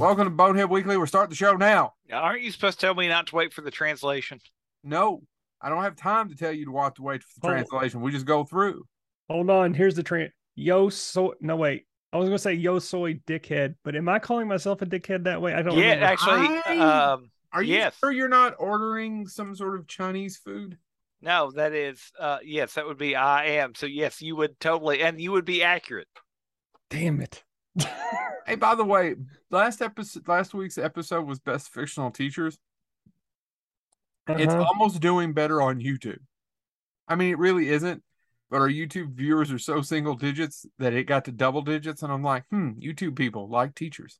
Welcome to Bonehead Weekly. We're starting the show now. Aren't you supposed to tell me not to wait for the translation? No, I don't have time to tell you to watch to wait for the Oh. translation. We just go through. Hold on. Here's the train. Yo, so no wait. I was gonna say yo soy dickhead, but am I calling myself a dickhead that way? I don't. Yeah, remember. actually, I- um, Are you Yes. sure you're not ordering some sort of Chinese food? no, that is, uh, yes, that would be I am. So yes, you would totally, and you would be accurate. Damn it. Hey, by the way, last episode, last week's episode was best fictional teachers. It's Uh-huh. almost doing better on YouTube. I mean, it really isn't, but our YouTube viewers are so single digits that it got to double digits, and I'm like, hmm, YouTube people like teachers.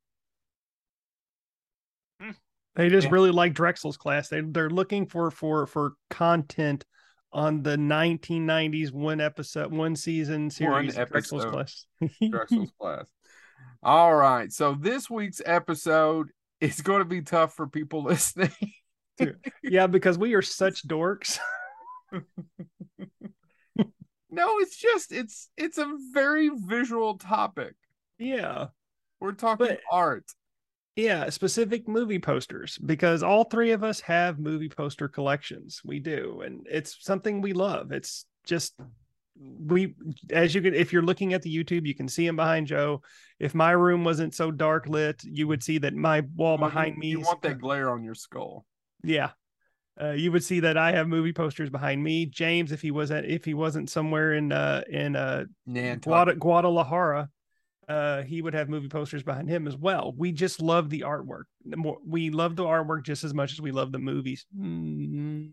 They just Yeah. really like Drexell's class. They they're looking for for for content on the 1990s one episode one season series of Drexell's class. Drexell's class. All right, so this week's episode is going to be tough for people listening. yeah, because we are such dorks. no, it's just it's it's a very visual topic. yeah. We're talking But- art. Yeah, specific movie posters because all three of us have movie poster collections. We do, and it's something we love. It's just we as you can if you're looking at the YouTube, you can see him behind Joe. If my room wasn't so dark lit, you would see that my wall behind me. you want that glare on your skull. yeah. Uh, you would see that I have movie posters behind me. James, if he wasn't if he wasn't somewhere in uh in uh Nantucket. Guada- Guadalajara, uh, he would have movie posters behind him as well. We just love the artwork. We love the artwork just as much as we love the movies. Mm,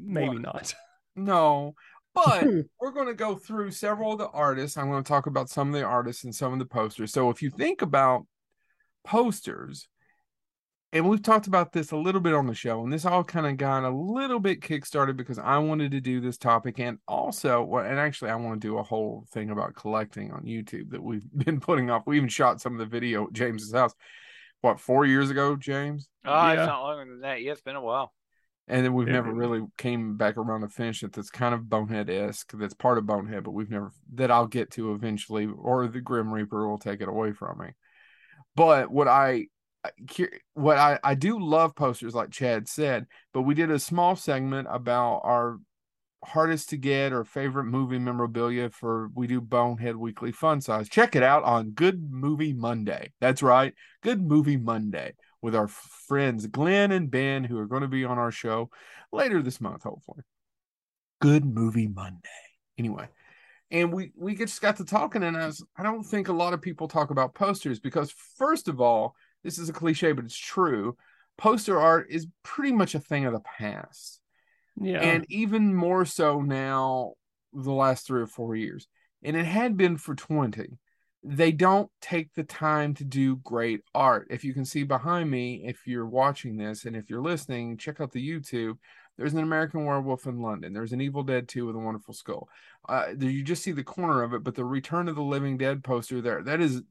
maybe What? not. No, but we're going to go through several of the artists. I'm going to talk about some of the artists and some of the posters. So if you think about posters, and we've talked about this a little bit on the show, and this all kind of got a little bit kickstarted because I wanted to do this topic, and also, well, and actually, I want to do a whole thing about collecting on YouTube that we've been putting off. We even shot some of the video at James's house. What four years ago, James? Oh, Yeah. it's not longer than that. Yeah, it's been a while. And then we've Yeah. never really came back around to finish it. That's kind of Bonehead esque. That's part of Bonehead, but we've never that I'll get to eventually, or the Grim Reaper will take it away from me. But what I what I I do love posters, like Chad said. But we did a small segment about our hardest to get or favorite movie memorabilia for we do Bonehead Weekly Fun Size. Check it out on Good Movie Monday. That's right, Good Movie Monday with our friends Glenn and Ben, who are going to be on our show later this month, hopefully. Good Movie Monday. Anyway, and we we just got to talking, and I was I don't think a lot of people talk about posters because first of all, this is a cliche, but it's true. Poster art is pretty much a thing of the past Yeah. and even more so now the last three or four years and it had been for 20 they don't take the time to do great art. If you can see behind me if you're watching this and if you're listening check out the youtube. There's an american werewolf in london. There's an evil dead 2 with a wonderful skull. Uh, you just see the corner of it but the return of the living dead poster there that is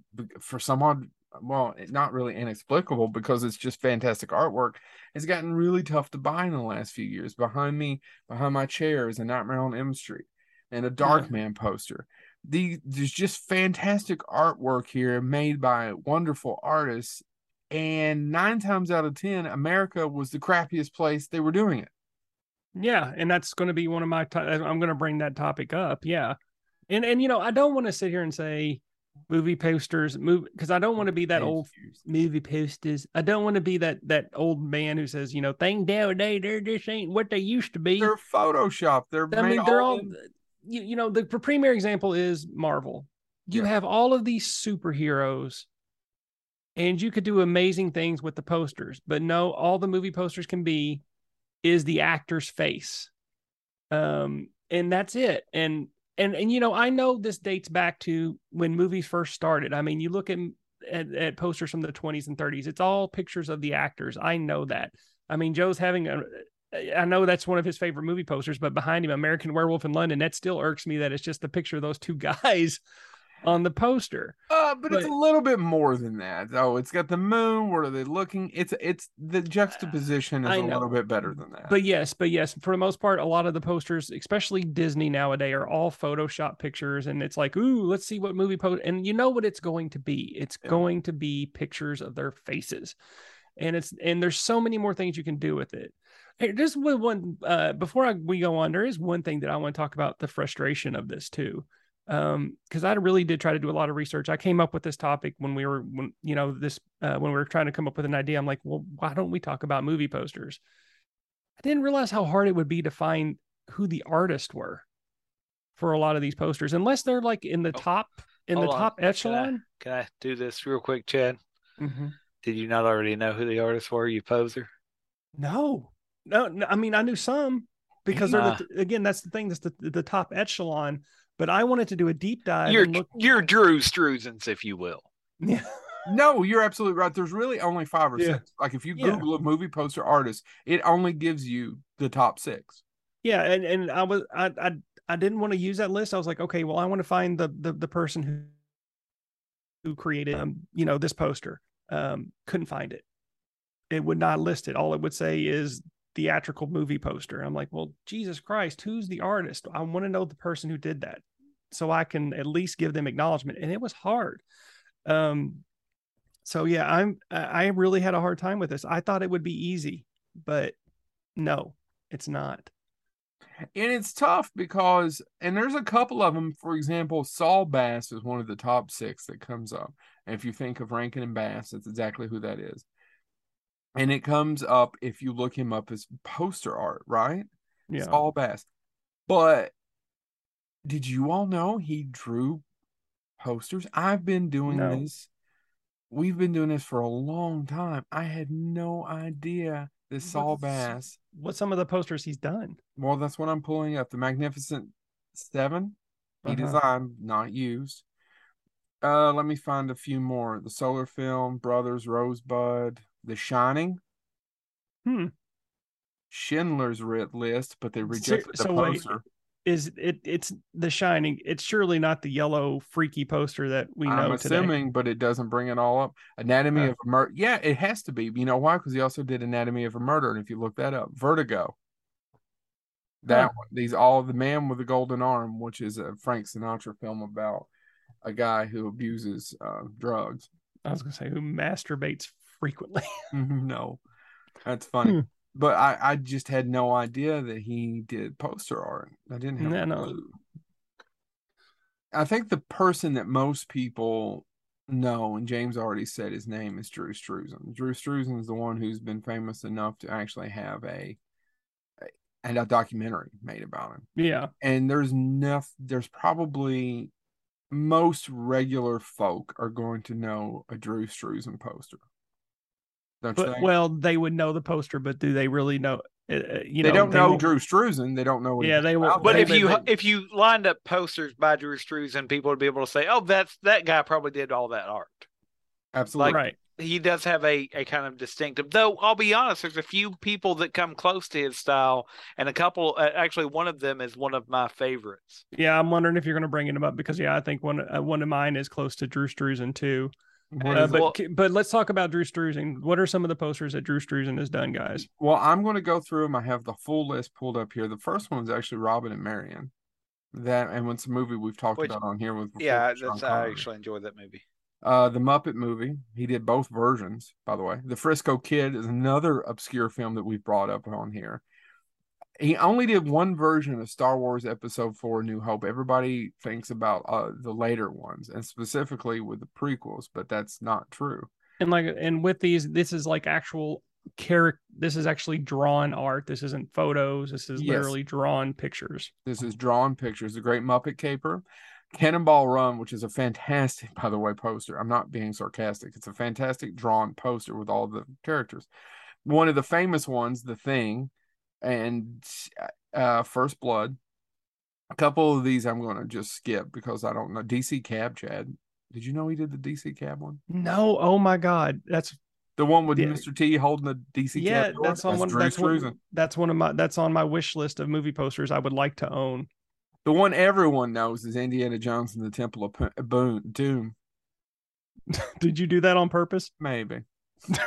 for some odd well not really inexplicable because it's just fantastic artwork it's gotten really tough to buy in the last few years. Behind me, behind my chair is a Nightmare on Elm Street and a Dark Man poster. The there's just fantastic artwork here made by wonderful artists. And nine times out of ten, America was the crappiest place they were doing it. Yeah, and that's going to be one of my. To- I'm going to bring that topic up. Yeah, and and you know I don't want to sit here and say movie posters, move because I don't want to be that old movie posters. I don't want to be that that old man who says you know things nowadays they're just ain't what they used to be. They're photoshopped They're I made mean they're all in- you, you know the premier example is Marvel. You Yeah. have all of these superheroes. And you could do amazing things with the posters, but no, all the movie posters can be is the actor's face um and that's it and and and you know i know this dates back to when movies first started i mean you look at at, at posters from the 20s and 30s it's all pictures of the actors i know that i mean joe's having a i know that's one of his favorite movie posters but behind him american werewolf in london that still irks me that it's just the picture of those two guys on the poster. Uh, but, it's a little bit more than that. Oh, it's got the moon. What are they looking? It's it's the juxtaposition is a little bit better than that. But yes, but yes, for the most part, a lot of the posters, especially Disney nowadays, are all Photoshop pictures, and it's like, ooh, let's see what movie post, and you know what it's going to be. It's Yeah. going to be pictures of their faces, and it's and there's so many more things you can do with it. Hey, just one, one uh, before I, we go on, there is one thing that I want to talk about the frustration of this too, um, because I really did try to do a lot of research. I came up with this topic when we were when you know this uh, when we were trying to come up with an idea. I'm like, well, why don't we talk about movie posters? I didn't realize how hard it would be to find who the artists were for a lot of these posters, unless they're like in the Oh, top in the on. top Can I- echelon. Can I do this real quick, Chad? Mhm. Did you not already know who the artists were, you poser? No, no, no, I mean, I knew some because they're the, again, that's the thing. That's the the top echelon. But I wanted to do a deep dive. You're and look, you're Drew Struzans, if you will. yeah, no, you're absolutely right. There's really only five or Yeah. six. Like if you Yeah. Google a movie poster artist, it only gives you the top six. yeah, and and I was I I I didn't want to use that list. I was like, okay, well, I want to find the the the person who who created um, you know this poster. Um, couldn't find it. It would not list it. All it would say is theatrical movie poster. I'm like, well, Jesus Christ, who's the artist? I want to know the person who did that, so I can at least give them acknowledgement. And it was hard. Um, so yeah, I'm I really had a hard time with this. I thought it would be easy, but no, it's not. And it's tough because, and there's a couple of them. For example, Saul Bass is one of the top six that comes up. And if you think of Rankin and Bass, that's exactly who that is. And it comes up if you look him up as poster art, right? Yeah. Saul Bass. But did you all know he drew posters? I've been doing No. this. We've been doing this for a long time. I had no idea that Saul Bass. What some of the posters he's done? Well, that's what I'm pulling up. The Magnificent Seven. He Uh-huh. designed, not used. Uh, let me find a few more. The Solar Film, Brothers, Rosebud, The Shining. Hmm. Schindler's List, but they So- the so wait, poster. Is it? It's The Shining. It's surely not the yellow freaky poster that we know I'm today. assuming, but it doesn't bring it all up. Anatomy Huh. of a Murder. Yeah, it has to be. You know why? Because he also did Anatomy of a Murder, and if you look that up, Vertigo. That Huh. one. These all the Man with the Golden Arm, which is a Frank Sinatra film about a guy who abuses uh, drugs. I was gonna say who masturbates frequently. no, that's funny. Hmm. But I, I just had no idea that he did poster art. I didn't have No, no. I think the person that most people know, and James already said his name is Drew Struzan. Drew Struzan is the one who's been famous enough to actually have a, a and a documentary made about him. yeah. And there's enough. There's probably most regular folk are going to know a Drew Struzan poster. Don't you But think? well, they would know the poster, but do they really know? Uh, uh, you they know, don't know won't- Drew Struzan. They don't know. What Yeah, they about. won't- But They- if they- you they- if you lined up posters by Drew Struzan, people would be able to say, "Oh, that's that guy probably did all that art." absolutely right. He does have a, a kind of distinctive. Though I'll be honest, there's a few people that come close to his style, and a couple. Uh, actually, one of them is one of my favorites. Yeah, I'm wondering if you're going to bring him up because yeah, I think one uh, one of mine is close to Drew Struzan too. What Uh, but Well- but let's talk about Drew Struzan. What are some of the posters that Drew Struzan has done, guys? Well, I'm going to go through them. I have the full list pulled up here. The first one is actually Robin and Marian. That and it's a movie we've talked Which- about on here with Yeah, that's I actually enjoyed that movie. Uh, the Muppet movie. He did both versions, by the way. The Frisco Kid is another obscure film that we've brought up on here. He only did one version of Star Wars Episode Four: New Hope. Everybody thinks about uh, the later ones, and specifically with the prequels, but that's not true. And like and with these, this is like actual character. This is actually drawn art. This isn't photos. This is Yes. literally drawn pictures. This is drawn pictures. The Great Muppet Caper, Cannonball Run, which is a fantastic, by the way, poster. I'm not being sarcastic. It's a fantastic drawn poster with all the characters. One of the famous ones, The Thing, and uh, First Blood. A couple of these I'm going to just skip because I don't know. DC Cab, Chad. Did you know he did the DC Cab one? No, oh my God, that's The one with Yeah. Mr. T holding the DC yeah, that's on one. Drew That's one, that's one of my. That's on my wish list of movie posters I would like to own. The one everyone knows is Indiana Jones and the Temple of P- Boom, Doom. Did you do that on purpose? Maybe.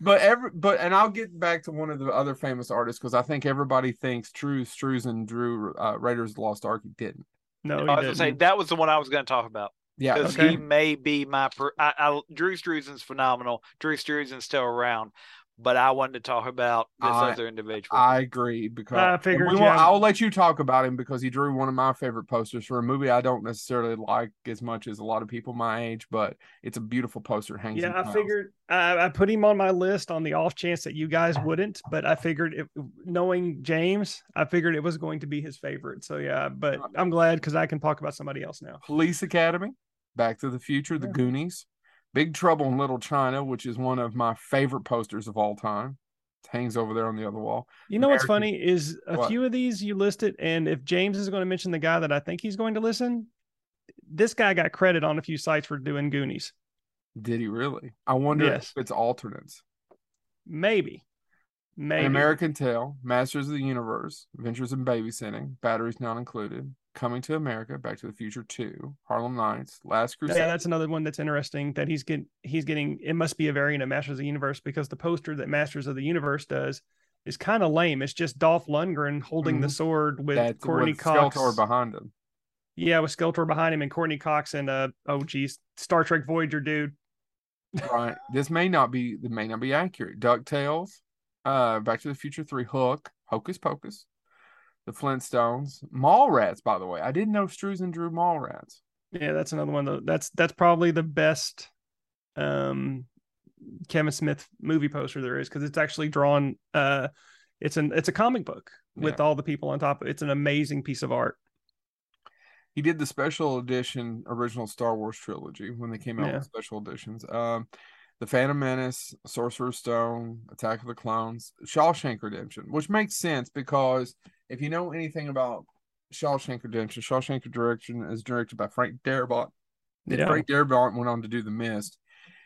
but every but and I'll get back to one of the other famous artists because I think everybody thinks Drew Struzan drew uh, Raiders of the Lost Ark. He didn't. No, I he was gonna say that was the one I was going to talk about Yeah, because Okay. he may be my. Per- I, I, Drew Struzan's phenomenal. Drew Struzan's still around, but I wanted to talk about this I- other individual. I agree because I figured, we won't- yeah. I'll let you talk about him because he drew one of my favorite posters for a movie I don't necessarily like as much as a lot of people my age, but it's a beautiful poster. Hangs. in Yeah, I house. figured I, I put him on my list on the off chance that you guys wouldn't, but I figured if knowing James, I figured it was going to be his favorite. So yeah, but I'm glad because I can talk about somebody else now. Police Academy, Back to the Future, The Yeah. Goonies, Big Trouble in Little China, which is one of my favorite posters of all time. It hangs over there on the other wall. You know what's funny is a What? few of these you listed, and if James is going to mention the guy that I think he's going to listen, this guy got credit on a few sites for doing Goonies. Did he really? I wonder Yes. if it's alternates. Maybe, maybe. An American Tail, Masters of the Universe, Adventures in Babysitting, Batteries Not Included, Coming to America, Back to the Future 2, Harlem Nights, Last Crusade. Yeah, that's another one that's interesting that he's getting he's getting it must be a variant of Masters of the Universe because the poster that Masters of the Universe does is kind of lame. It's just Dolph Lundgren holding the Mhm. sword with That's Courteney with Cox. Skeletor behind him. Yeah, with Skeletor behind him and Courteney Cox and uh oh geez, Star Trek Voyager dude. Right. this may not be This may not be accurate. DuckTales, uh, Back to the Future 3, Hook, Hocus Pocus, The Flintstones, Mallrats, by the way. I didn't know Struzan drew Mallrats. Yeah, that's another one though. That's that's probably the best um Kevin Smith movie poster there is because it's actually drawn uh it's an it's a comic book with all the people on top. It's an amazing piece of art. He did the special edition original Star Wars trilogy when they came out Yeah. with special editions. Um, The Phantom Menace, Sorcerer's Stone, Attack of the Clones, Shawshank Redemption, which makes sense because if you know anything about Shawshank Redemption, Shawshank Redemption is directed by Frank Darabont. Yeah. Frank Darabont went on to do The Mist.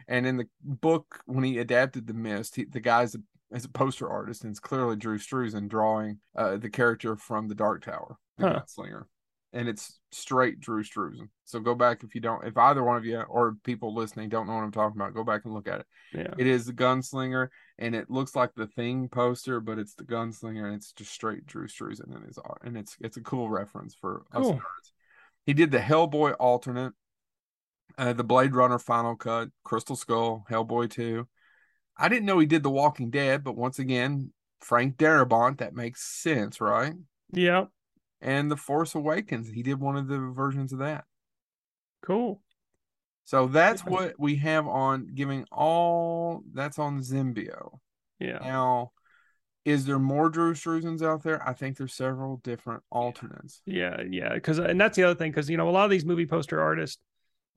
And in the book, when he adapted The Mist, he, the guy's a, is a poster artist, and it's clearly Drew Struzan drawing uh, the character from The Dark Tower, the Huh. gunslinger and it's straight Drew Struzan. So go back if you don't, if either one of you or people listening don't know what I'm talking about, go back and look at it. Yeah. It is the gunslinger, and it looks like the Thing poster, but it's the gunslinger, and it's just straight Drew Struzan in his art, and it's it's a cool reference for us Cool. nerds. He did the Hellboy alternate, uh, the Blade Runner final cut, Crystal Skull, Hellboy two. I didn't know he did The Walking Dead, but once again, Frank Darabont, that makes sense, right? Yeah. and The Force Awakens. He did one of the versions of that. Cool. So that's Yeah. what we have on giving all that's on Zimbio. Yeah. Now, is there more Drew Struzans out there? I think there's several different alternates. Yeah, yeah, because and that's the other thing because you know a lot of these movie poster artists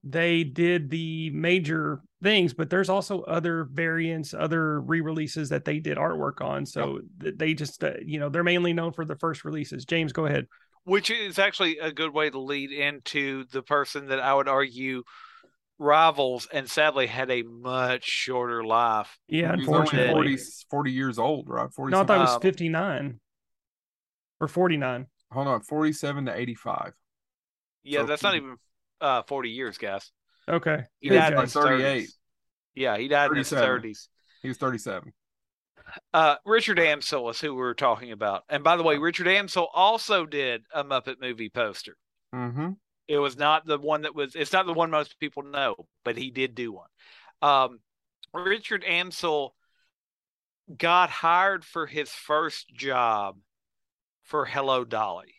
they did the major things, but there's also other variants, other re-releases that they did artwork on. So th- they just uh, you know they're mainly known for the first releases. James, go ahead. which is actually a good way to lead into the person that I would argue rivals and sadly had a much shorter life. Yeah, He's only unfortunately. 40, 40 years old, right? 40 No, I thought it was Um, 59 or 49. hold on, 47 to 85. Yeah, So that's not even uh 40 years, guys. Okay. He Yeah, died in like his 38. 30s. Yeah, he died in his 37. 30s. He was 37. Uh, Richard Amsel is who we were talking about. And by the way, Richard Amsel also did a Muppet movie poster. Mm-hmm. It was not the one that was. It's not the one most people know, but he did do one. Um, Richard Amsel got hired for his first job for Hello Dolly.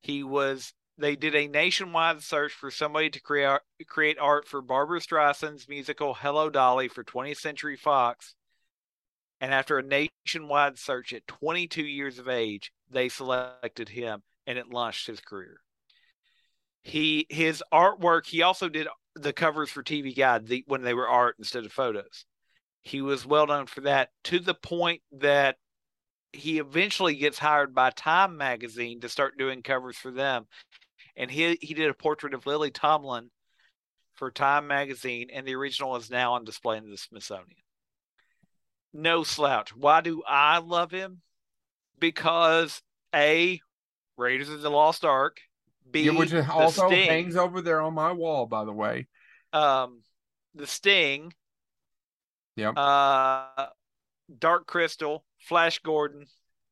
He was. They did a nationwide search for somebody to create create art for Barbra Streisand's musical Hello Dolly for 20th Century Fox. And after a nationwide search at 22 years of age, they selected him, and it launched his career he his artwork he also did the covers for tv guide the, when they were art instead of photos. He was well known for that to the point that he eventually gets hired by time magazine to start doing covers for them. And he he did a portrait of lily tomlin for time magazine and the original is now on display in the smithsonian. No slouch. Why do i love him? Because a Raiders of the Lost Ark. B, yeah, which The also Sting. hangs over there on my wall, by the way. um, The Sting. Yep. Uh, Dark Crystal, Flash Gordon.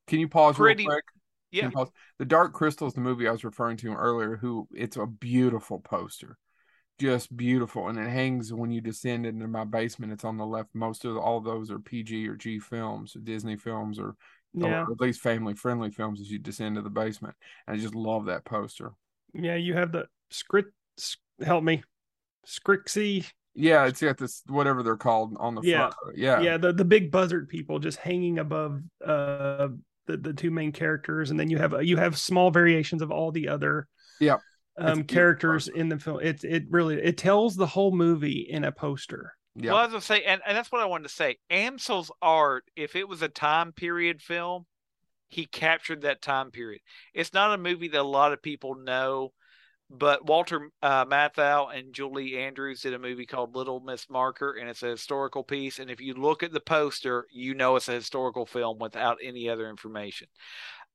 Can you pause pretty- real quick? Yeah, pause? The Dark Crystal is the movie I was referring to earlier. Who it's a beautiful poster, just beautiful, and it hangs when you descend into my basement. It's on the left. Most of all those are PG or G films, or Disney films, or, Yeah. or at least family friendly films as you descend to the basement. And I just love that poster. Yeah, you have the script. Help me, Scrixie. Yeah, it's got this whatever they're called on the Yeah. front. Yeah, Yeah, the the big buzzard people just hanging above uh the, the two main characters, and then you have you have small variations of all the other yeah um beautiful characters in the film. It it really it tells the whole movie in a poster. yeah. Well, as I say, and, and that's what I wanted to say. Amsel's art, if it was a time period film, he captured that time period. It's not a movie that a lot of people know, but Walter uh, Matthau and Julie Andrews did a movie called Little Miss Marker, and it's a historical piece. And if you look at the poster, you know it's a historical film without any other information.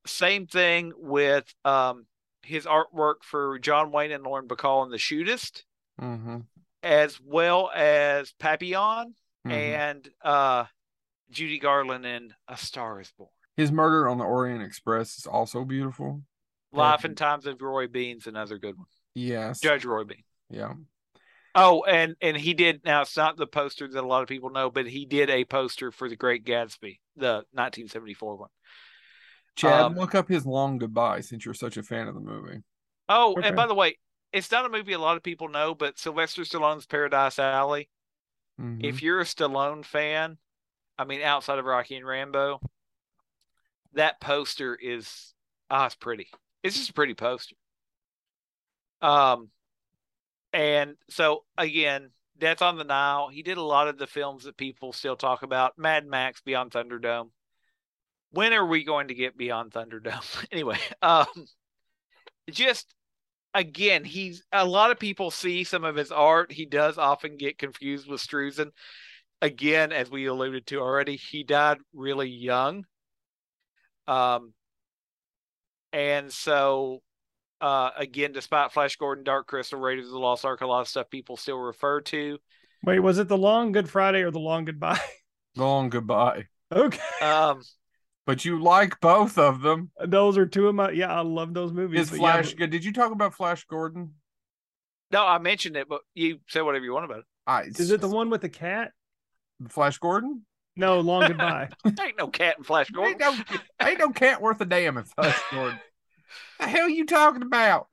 Same thing with um, his artwork for John Wayne and Lauren Bacall in The Shootist, Mm-hmm. as well as Papillon Mhm. and uh Judy Garland in A Star is Born. His Murder on the Orient Express is also beautiful. Life and Times of Roy Bean's another good one. Yes. Judge Roy Bean. Yeah. Oh, and and he did now it's not the poster that a lot of people know, but he did a poster for The Great Gatsby, the 1974 one. Chad, Um, look up his long goodbye since you're such a fan of the movie. Oh, Okay. and by the way, it's not a movie a lot of people know, but Sylvester Stallone's Paradise Alley. Mhm. If you're a Stallone fan, I mean outside of Rocky and Rambo, that poster is ah, it's pretty. It's just a pretty poster. Um, and so again, Death on the Nile. He did a lot of the films that people still talk about. Mad Max, Beyond Thunderdome. When are we going to get Beyond Thunderdome? anyway, um, just again, he's a lot of people see some of his art. He does often get confused with Struzan. Again, as we alluded to already, he died really young. Um, and so, uh, again, despite Flash Gordon, Dark Crystal, Raiders of the Lost Ark, a lot of stuff people still refer to. Wait, was it the long Good Friday or the long goodbye? Long goodbye. okay, Um, But you like both of them. those are two of my. Yeah, I love those movies. Is but yeah, Flash Did you talk about Flash Gordon? no, I mentioned it, but you say whatever you want about it. I, is it the one with the cat? Flash Gordon? No, long goodbye. Ain't no cat in Flash Gordon. Ain't no, ain't no cat worth a damn in Flash Gordon. the hell you talking about?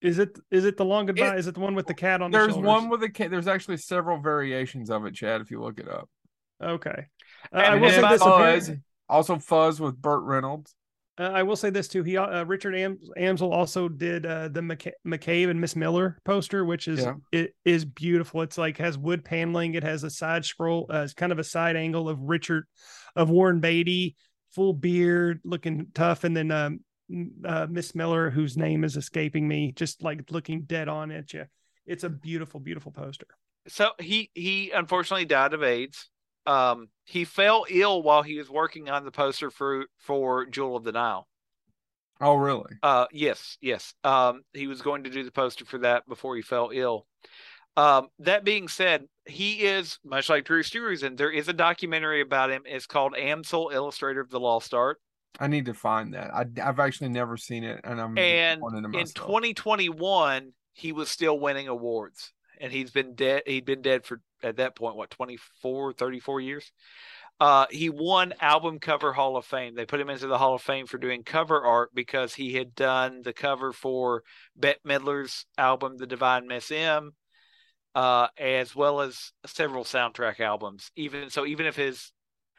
Is it is it the long goodbye? It- is it the one with the cat on the There's shoulders? one with a cat. There's actually several variations of it, Chad, if you look it up. Okay. Uh, And I will then say this. Fuzz. apparently- Also, Fuzz with Burt Reynolds. Uh, I will say this too. He uh, Richard Am- Amsel also did uh, the McC- McCabe and Miss Miller poster, which is Yeah. it is beautiful. It's like has wood paneling. It has a side scroll, uh, it's kind of a side angle of Richard of Warren Beatty, full beard, looking tough, and then um, uh, Miss Miller, whose name is escaping me, just like looking dead on at you. It's a beautiful, beautiful poster. So he he unfortunately died of AIDS. Um, he fell ill while he was working on the poster for for Jewel of the Nile. Oh, really? Uh, yes, yes. Um, he was going to do the poster for that before he fell ill. Um, that being said, he is much like Drew Struzan. There is a documentary about him. It's called Amsel, Illustrator of the Lost Art. I need to find that. I, I've actually never seen it, and I'm And in in myself. 2021, he was still winning awards, and he's been dead. He'd been dead for at that point what 24, 34 years. Uh, he won album cover Hall of Fame. They put him into the Hall of Fame for doing cover art because he had done the cover for Bette Midler's album, The Divine Miss M, uh, as well as several soundtrack albums. Even so, even if his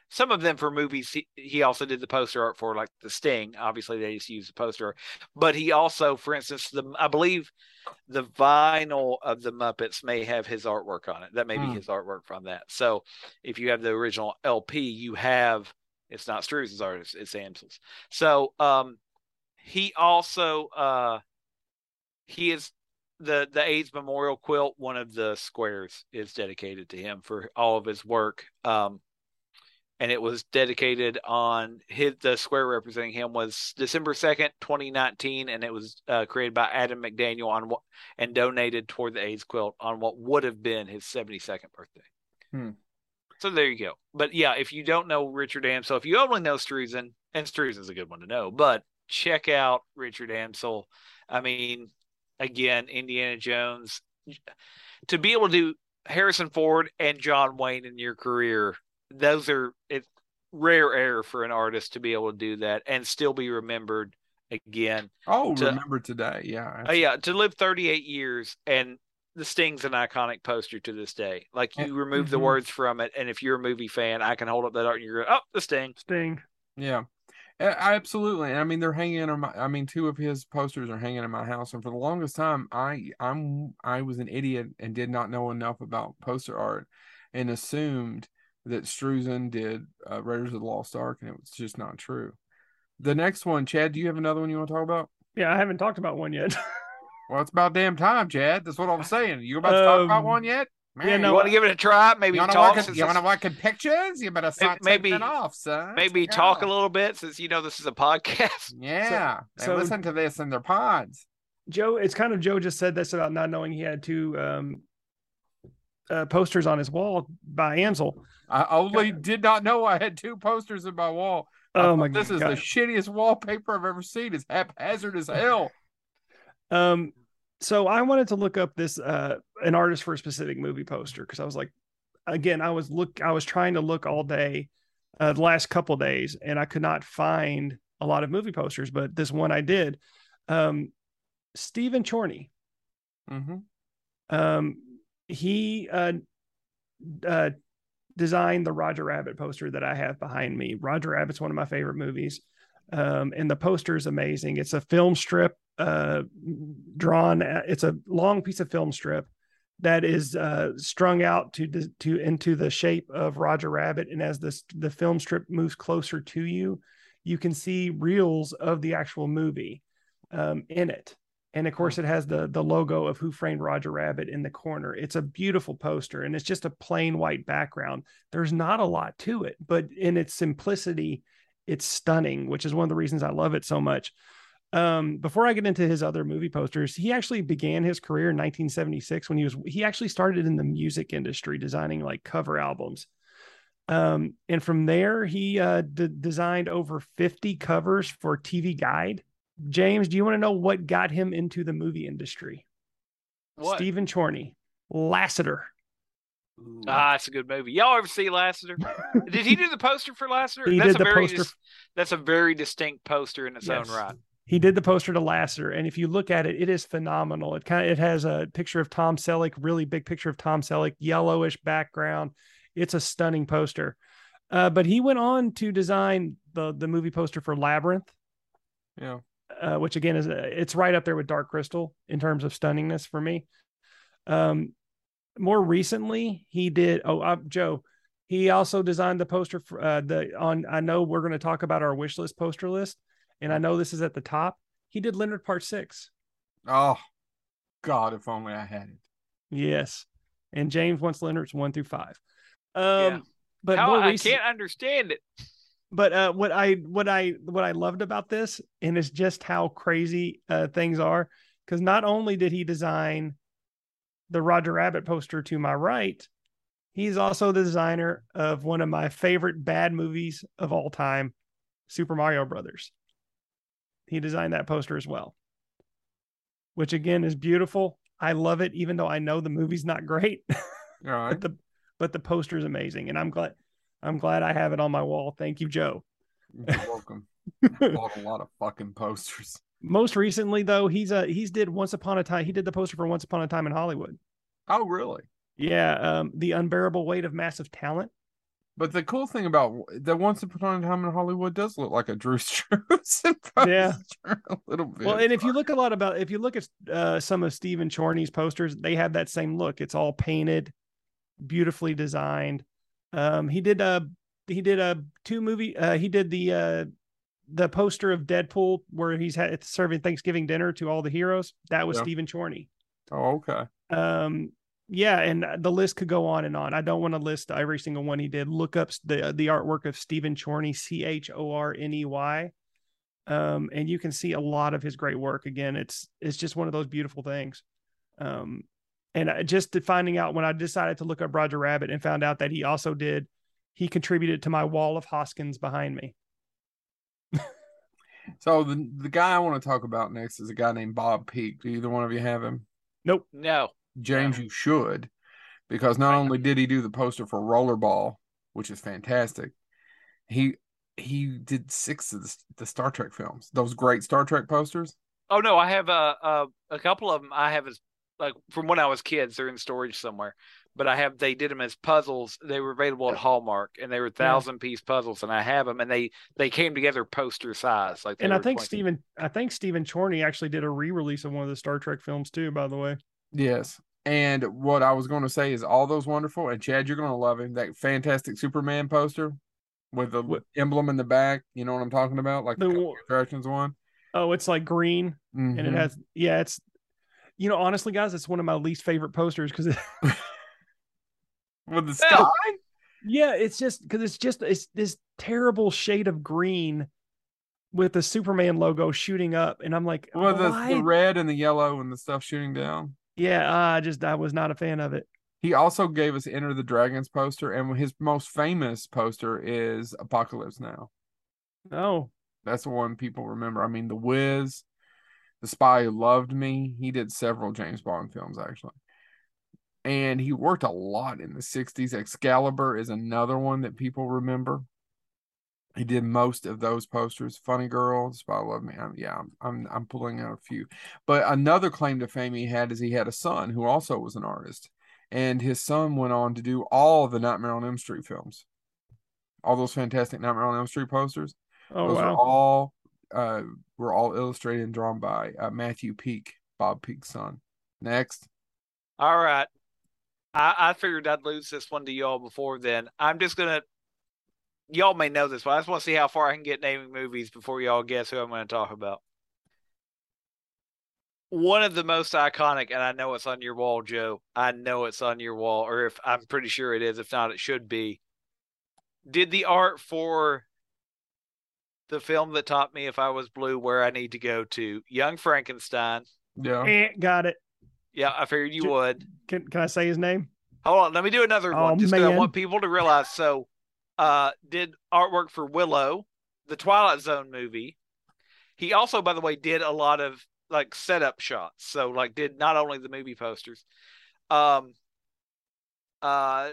some of them for movies, he, he also did the poster art for, like The Sting. Obviously, they just used the poster but he also, for instance, the I believe the vinyl of the Muppets may have his artwork on it. That may be Hmm. his artwork from that. So if you have the original LP, you have it's not Struz's art, it's, it's Amsel's. So um, he also uh, he is the the AIDS Memorial quilt. One of the squares is dedicated to him for all of his work. Um, and it was dedicated on his the square representing him was December second, twenty nineteen, and it was uh, created by Adam McDaniel on what and donated toward the AIDS quilt on what would have been his seventy second birthday. Hmm. So there you go. But yeah, if you don't know Richard Amsel, if you only know Struzan, and Struzan's a good one to know, but check out Richard Amsel. I mean, again, Indiana Jones. To be able to do Harrison Ford and John Wayne in your career, those are it's rare air for an artist to be able to do that and still be remembered again. Oh, To- remember today? Yeah. Uh, yeah, to live 38 years and the Sting's an iconic poster to this day. Like Yeah, you remove the mhm. words from it, and if you're a movie fan, I can hold up that art and you're going, oh, the Sting. Sting. Yeah, A- absolutely. I mean, they're hanging in my. I mean, two of his posters are hanging in my house, and for the longest time, I I'm I was an idiot and did not know enough about poster art, and assumed that Struzan did uh, Raiders of the Lost Ark, and it was just not true. The next one, Chad, do you have another one you want to talk about? Yeah, I haven't talked about one yet. Well, it's about damn time, Chad. That's what I'm saying. You about to talk about Um, one yet? Man, yeah, You want to give it a try? Maybe you want to talk. work? You want to it's- work in pictures? You better start maybe- taking off, son. maybe Take it talk a little bit since you know this is a podcast. Yeah, they so- listen to this in their pods. Joe, it's kind of Joe just said this about not knowing he had two um, uh, posters on his wall by Amsel. I only did not know I had two posters in my wall. Oh my This is the shittiest wallpaper I've ever seen. It's haphazard as hell. Um, so I wanted to look up this uh an artist for a specific movie poster because I was like, again, I was look, I was trying to look all day, uh, the last couple days, and I could not find a lot of movie posters, but this one I did. Um, Steven Chorney. hmm Um, he uh, uh, designed the Roger Rabbit poster that I have behind me. Roger Rabbit's one of my favorite movies. Um, and the poster is amazing. It's a film strip uh, drawn. It's a long piece of film strip that is uh, strung out to to into the shape of Roger Rabbit. And as this the film strip moves closer to you, you can see reels of the actual movie um, in it. And of course, it has the the logo of Who Framed Roger Rabbit in the corner. It's a beautiful poster, and it's just a plain white background. There's not a lot to it, but in its simplicity, it's stunning, which is one of the reasons I love it so much. Um, before I get into his other movie posters, he actually began his career in 1976 when he was he actually started in the music industry, designing like cover albums. Um, and from there, he uh, d- designed over 50 covers for TV Guide. James, do you want to know what got him into the movie industry? What? Steven Chorney, Lassiter. Ah, it's a good movie. Y'all ever see Lassiter? Did he do the poster for Lassiter? He that's did a the very poster. dis- that's a very distinct poster in its Yes. own right. He did the poster to Lassiter, and if you look at it, it is phenomenal. It kind of it has a picture of Tom Selleck, really big picture of Tom Selleck, yellowish background. It's a stunning poster. Uh, but he went on to design the the movie poster for Labyrinth, Yeah. Uh, which again is a, it's right up there with Dark Crystal in terms of stunningness for me. Um, more recently, he did. Oh, uh, Joe, he also designed the poster for uh, the on. I know we're going to talk about our wish list poster list, and I know this is at the top. He did Leonard Part Six. Oh, God, if only I had it. Yes, and James wants Leonard's one through five. Um, Yeah. but How more I can't understand it. But uh, what I what I what I loved about this, and it's just how crazy uh, things are, because not only did he design the Roger Rabbit poster to my right, he's also the designer of one of my favorite bad movies of all time, Super Mario Brothers. He designed that poster as well, which again is beautiful. I love it, even though I know the movie's not great. All right. but the but the poster is amazing, and I'm glad I'm glad I have it on my wall. Thank you, Joe. You're welcome. Bought a lot of fucking posters. Most recently, though, he's a he's did Once Upon a Time. He did the poster for Once Upon a Time in Hollywood. Oh, really? Yeah, um, the unbearable weight of massive talent. But the cool thing about the Once Upon a Time in Hollywood does look like a Drew Struzan Yeah. a little bit. Well, and if you look a lot about if you look at uh, some of Steven Chorney's posters, they have that same look. It's all painted, beautifully designed. Um, he did a he did a two movie. Uh, he did the uh, the poster of Deadpool where he's had serving Thanksgiving dinner to all the heroes. That was Yeah. Steven Chorney. oh, okay. Um, yeah, and the list could go on and on. I don't want to list every single one he did. Look up the the artwork of Steven Chorney, C H O R N E Y, um, and you can see a lot of his great work. Again, it's it's just one of those beautiful things. Um, and uh, just finding out when I decided to look up Roger Rabbit and found out that he also did, he contributed to my wall of Hoskins behind me. so the the guy I want to talk about next is a guy named Bob Peak. Do either one of you have him? Nope. No. James, you should, because not only did he do the poster for Rollerball, which is fantastic, he he did six of the, the Star Trek films. Those great Star Trek posters. Oh no, I have a a, a couple of them. I have as like from when I was kids. They're in storage somewhere. But I have they did them as puzzles. They were available at Hallmark, and they were thousand piece puzzles. And I have them, and they they came together poster size. Like, and I think 20. Steven, I think Steven Chorney actually did a re release of one of the Star Trek films too. By the way, yes. And what I was going to say is all those wonderful. And Chad, you're going to love him. That fantastic Superman poster with the what? emblem in the back. You know what I'm talking about? Like the, the attractions one. Oh, it's like green, mm-hmm. and it mm-hmm. has yeah. It's you know honestly, guys, it's one of my least favorite posters because it... with the sky. Yeah, it's just because it's just it's this terrible shade of green with the Superman logo shooting up, and I'm like, well, the, the, red and the yellow and the stuff shooting down. Yeah, I just I was not a fan of it. He also gave us Enter the Dragons poster, and his most famous poster is Apocalypse Now. Oh, that's the one people remember. I mean, The Wiz, The Spy Who Loved Me. He did several James Bond films actually, and he worked a lot in the '60s. Excalibur is another one that people remember. He did most of those posters. Funny Girl, Spy Love Me. I'm, yeah, I'm, I'm I'm pulling out a few. But another claim to fame he had is he had a son who also was an artist, and his son went on to do all the Nightmare on Elm Street films, all those fantastic Nightmare on Elm Street posters. Oh those wow! Were all uh, were all illustrated and drawn by uh, Matthew Peak, Bob Peak's son. Next. All right. I, I figured I'd lose this one to y'all before then. I'm just gonna y'all may know this, but I just want to see how far I can get naming movies before y'all guess who I'm going to talk about. One of the most iconic, and I know it's on your wall, Joe. I know it's on your wall, or if I'm pretty sure it is. If not, it should be. Did the art for the film that taught me if I was blue where I need to go to Young Frankenstein. Yeah, eh, got it. Yeah, I figured you would. Can Can I say his name? Hold on, let me do another oh, one. Just because I want people to realize. So uh, did artwork for Willow, the Twilight Zone movie. He also, by the way, did a lot of like setup shots. So like did not only the movie posters. Um uh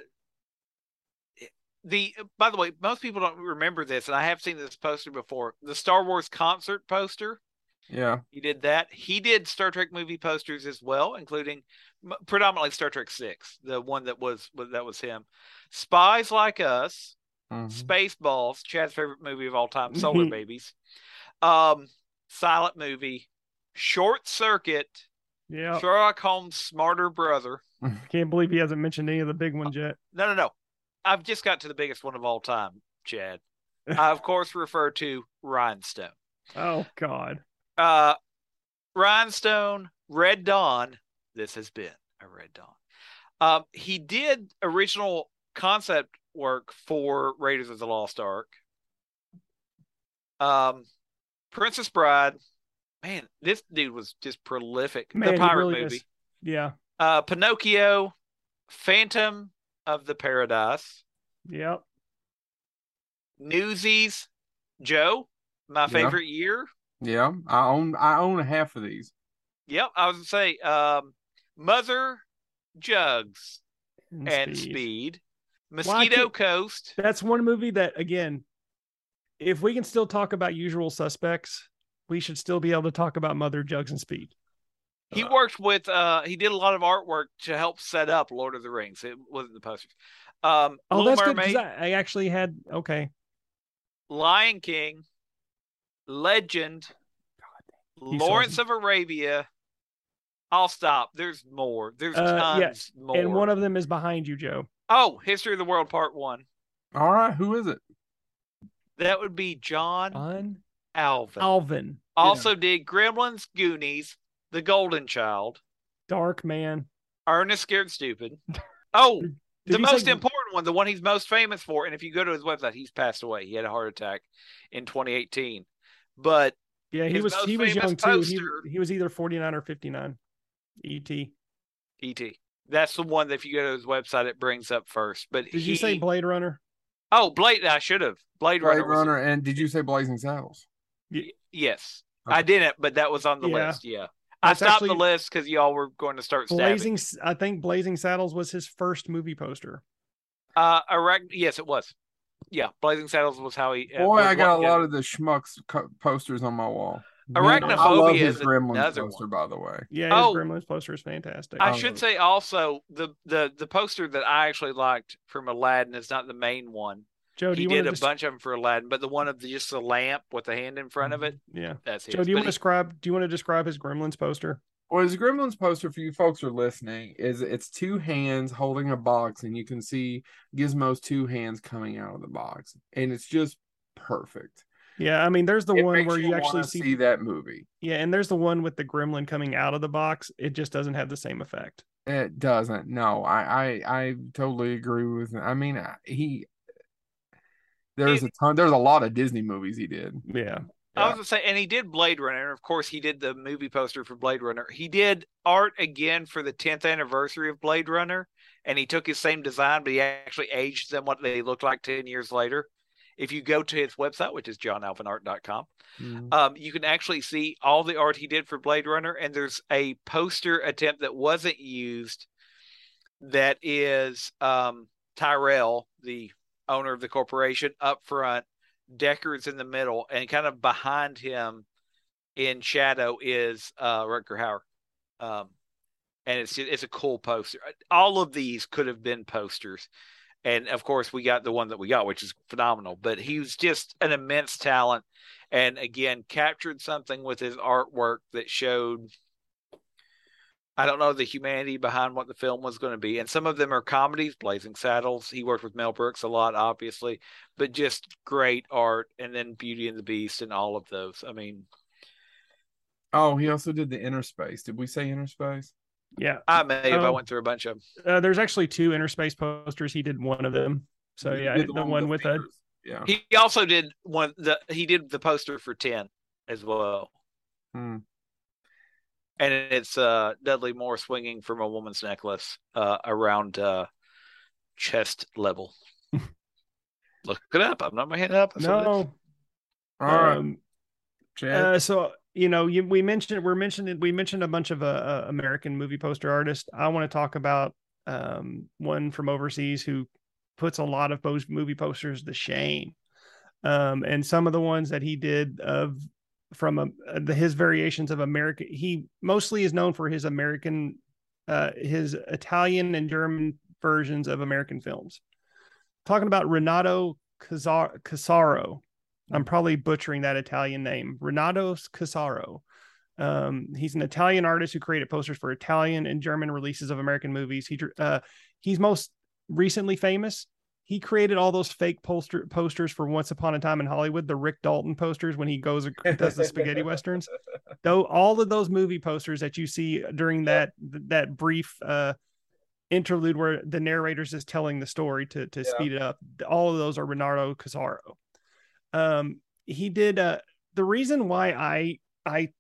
the by the way, most people don't remember this, and I have seen this poster before. The Star Wars concert poster. Yeah, he did that. He did Star Trek movie posters as well, including predominantly Star Trek Six, the one that was that was him. Spies Like Us, mm-hmm. Spaceballs, Chad's favorite movie of all time, Solar Babies, um, silent movie, Short Circuit, yeah, Sherlock Holmes' smarter brother. Can't believe he hasn't mentioned any of the big ones yet. No, no, no. I've just got to the biggest one of all time, Chad. I of course refer to Rhinestone. Oh God. Uh, Rhinestone, Red Dawn. This has been a Red Dawn. Um, he did original concept work for Raiders of the Lost Ark. Um, Princess Bride, man, this dude was just prolific. Man, the pirate really movie, is. yeah. Uh, Pinocchio, Phantom of the Paradise. Yep. Newsies, Joe, my favorite year. Yeah, I own I own a half of these. Yep, I was gonna say, um, Mother Jugs and, and Speed. Speed. Mosquito well, Coast. That's one movie that, again, if we can still talk about usual suspects, we should still be able to talk about Mother Jugs and Speed. He uh, worked with uh he did a lot of artwork to help set up Lord of the Rings. It wasn't the posters. Um Oh, Little that's Mermaid, good I, I actually had okay. Lion King, Legend, God, Lawrence of Arabia. I'll stop. There's more. There's uh, tons yeah. more. And one of them is behind you, Joe. Oh, History of the World Part One. All right, who is it? That would be John, John Alvin. Alvin also yeah. did Gremlins, Goonies, The Golden Child, Dark Man. Ernest Scared Stupid. Oh, Did the you say most important one, the one he's most famous for. And if you go to his website, he's passed away. He had a heart attack in 2018. But Yeah, he was he was famous young too. He, he was either 49 or 59. ET. ET, that's the one that if you go to his website, it brings up first. But did you say Blade Runner? Oh, Blade. I should have. Blade, Blade Runner. was- Runner, and did you say Blazing Saddles? yes, Okay. I didn't, but that was on the Yeah. list. Yeah, I That's stopped the list because y'all were going to start stabbing. Blazing S- I think Blazing Saddles was his first movie poster. Uh, erect. Yes, it was. Yeah, Blazing Saddles was how he. uh, Boy, I got a lot of the schmucks co- posters on my wall. Arachnophobia I love is his Gremlins poster, one. by the way. Yeah, his Oh. Gremlins poster is fantastic. I should say also the the the poster that I actually liked from Aladdin is not the main one. Joe, do he you did a to bunch of them for Aladdin, but the one of the, just the lamp with the hand in front of it, mm-hmm, Yeah. that's his. Joe, do you want to he- describe do you want to describe his Gremlins poster? Well, his Gremlins poster for you folks who are listening is it's two hands holding a box, and you can see Gizmo's two hands coming out of the box, and it's just perfect. Yeah, I mean there's the It one where you wanna actually see, see that movie. Yeah, and there's the one with the gremlin coming out of the box. It just doesn't have the same effect. It doesn't. No, I I, I totally agree with. I mean, he. There's a ton. There's a lot of Disney movies he did. Yeah. I was gonna say, and he did Blade Runner. And of course, he did the movie poster for Blade Runner. He did art again for the 10th anniversary of Blade Runner, and he took his same design, but he actually aged them what they look like 10 years later. If you go to his website, which is johnalvinart.com, Mm. um, you can actually see all the art he did for Blade Runner, and there's a poster attempt that wasn't used. That is um, Tyrell, the owner of the corporation, up front. Decker's in the middle, and kind of behind him, in shadow, is uh, Rutger Hauer. Um, and it's it's a cool poster. All of these could have been posters, and of course we got the one that we got, which is phenomenal. But he was just an immense talent, and again captured something with his artwork that showed. I don't know the humanity behind what the film was going to be, and some of them are comedies. Blazing Saddles. He worked with Mel Brooks a lot, obviously, but just great art. And then Beauty and the Beast and all of those. I mean, Oh, he also did the Inner Space. Did we say Inner Space? Yeah. I may have. I went through a bunch of. 'em. Uh, there's actually two inner space posters. He did one of them. So He yeah, did the, one, with a. Yeah. He also did one. The he did the poster for Ten as well, Hmm. And it's uh Dudley Moore swinging from a woman's necklace uh around uh chest level. Look it up. I'm not making it up. That's what it is. no. All right, Um, Chad. uh, so you know, you, we mentioned we're mentioning we mentioned a bunch of uh, uh, American movie poster artists. I want to talk about um, one from overseas who puts a lot of those movie posters to shame, um, and some of the ones that he did of from um, uh, the, his variations of American. He mostly is known for his American, uh, his Italian and German versions of American films. Talking about Renato Casar- Casaro. I'm probably butchering that Italian name. Renato Casaro. Um, he's an Italian artist who created posters for Italian and German releases of American movies. He uh, he's most recently famous. He created all those fake poster posters for Once Upon a Time in Hollywood, the Rick Dalton posters when he goes does the spaghetti westerns. Though all of those movie posters that you see during that that brief uh, interlude where the narrator's just telling the story to to Yeah. speed it up, all of those are Renato Casaro. Um, he did uh, the reason why I I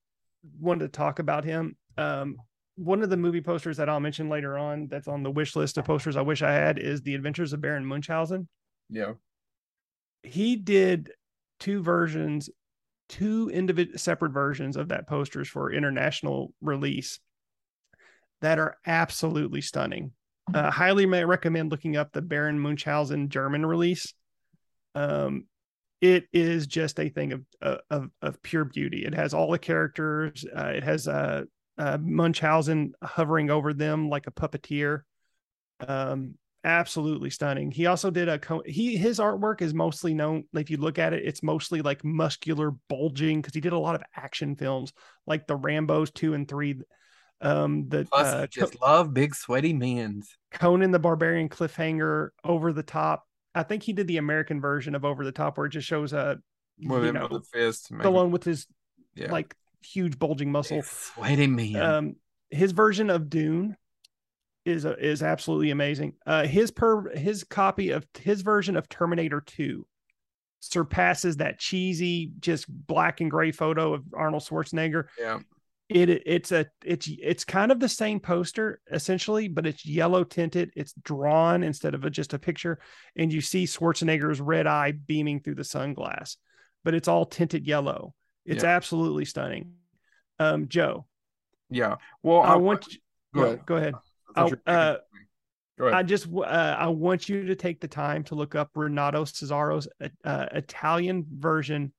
wanted to talk about him. Um, one of the movie posters that I'll mention later on that's on the wish list of posters I wish I had is The Adventures of Baron Munchausen. yeah. He did two versions, two individual separate versions of that posters for international release that are absolutely stunning. Uh, highly may recommend looking up the Baron Munchausen German release. Um, it is just a thing of of of pure beauty. It has all the characters. Uh, it has uh, uh, Munchausen hovering over them like a puppeteer. Um, absolutely stunning. He also did a co- he his artwork is mostly known. If you look at it, it's mostly like muscular bulging because he did a lot of action films like the Rambo's two and three. Um, the Plus, uh, just love big sweaty men. Conan the Barbarian cliffhanger over the top. I think he did the American version of over the top where it just shows a With you know with the fist. to make the one with his yeah. like huge bulging muscle. Sweaty man. Um, his version of Dune is a, is absolutely amazing. Uh, his per his copy of his version of Terminator Two surpasses that cheesy, just black and gray photo of Arnold Schwarzenegger. Yeah. It it's a it's it's kind of the same poster essentially, but it's yellow tinted. It's drawn instead of a, just a picture, and you see Schwarzenegger's red eye beaming through the sunglass, but it's all tinted yellow. It's Yeah. absolutely stunning. Um, Joe, Yeah. Well, I want you, Go go, ahead. go ahead. I were uh. Go ahead. I just uh, I want you to take the time to look up Renato Casaro's uh, Italian version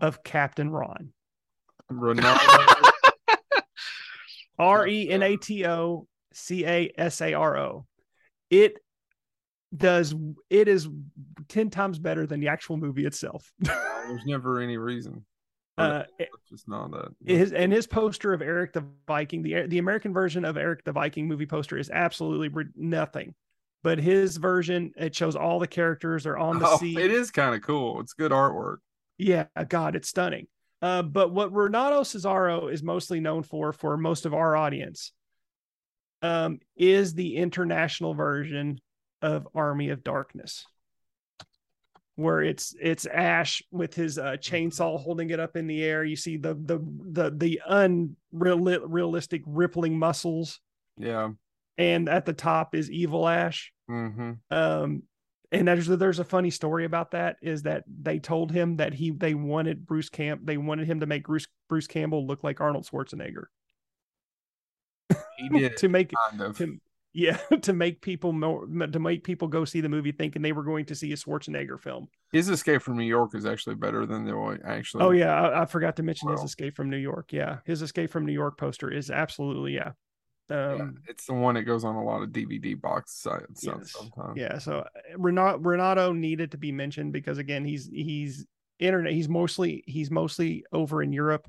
of Captain Ron. Ronaldo. R E N A T O C A S A R O. It does it is 10 times better than the actual movie itself. There's never any reason. Uh. Just not that. his and his poster of Erik the Viking, the the American version of Erik the Viking movie poster is absolutely nothing. But his version, it shows all the characters are on the Oh, sea. it is kind of cool. It's good artwork. Yeah, God, it's stunning. Uh, but what Renato Casaro is mostly known for, for most of our audience, um, is the international version of Army of Darkness, where it's it's Ash with his uh, chainsaw holding it up in the air. You see the the the the unreal rippling muscles, Yeah. and at the top is Evil Ash. Mm-hmm. Um, and there's there's a funny story about that is that they told him that he they wanted Bruce Camp they wanted him to make Bruce Bruce Campbell look like Arnold Schwarzenegger He did to make kind of. to yeah to make people more to make people go see the movie thinking they were going to see a Schwarzenegger film. His Escape from New York is actually better than the one actually. Oh yeah, I, I forgot to mention his Escape from New York. Yeah, his Escape from New York poster is absolutely yeah. Yeah, Um, it's the one that goes on a lot of DVD box sites Yes. sometimes. Yeah, so uh, Renato Renato needed to be mentioned because again, he's he's internet. He's mostly he's mostly over in Europe,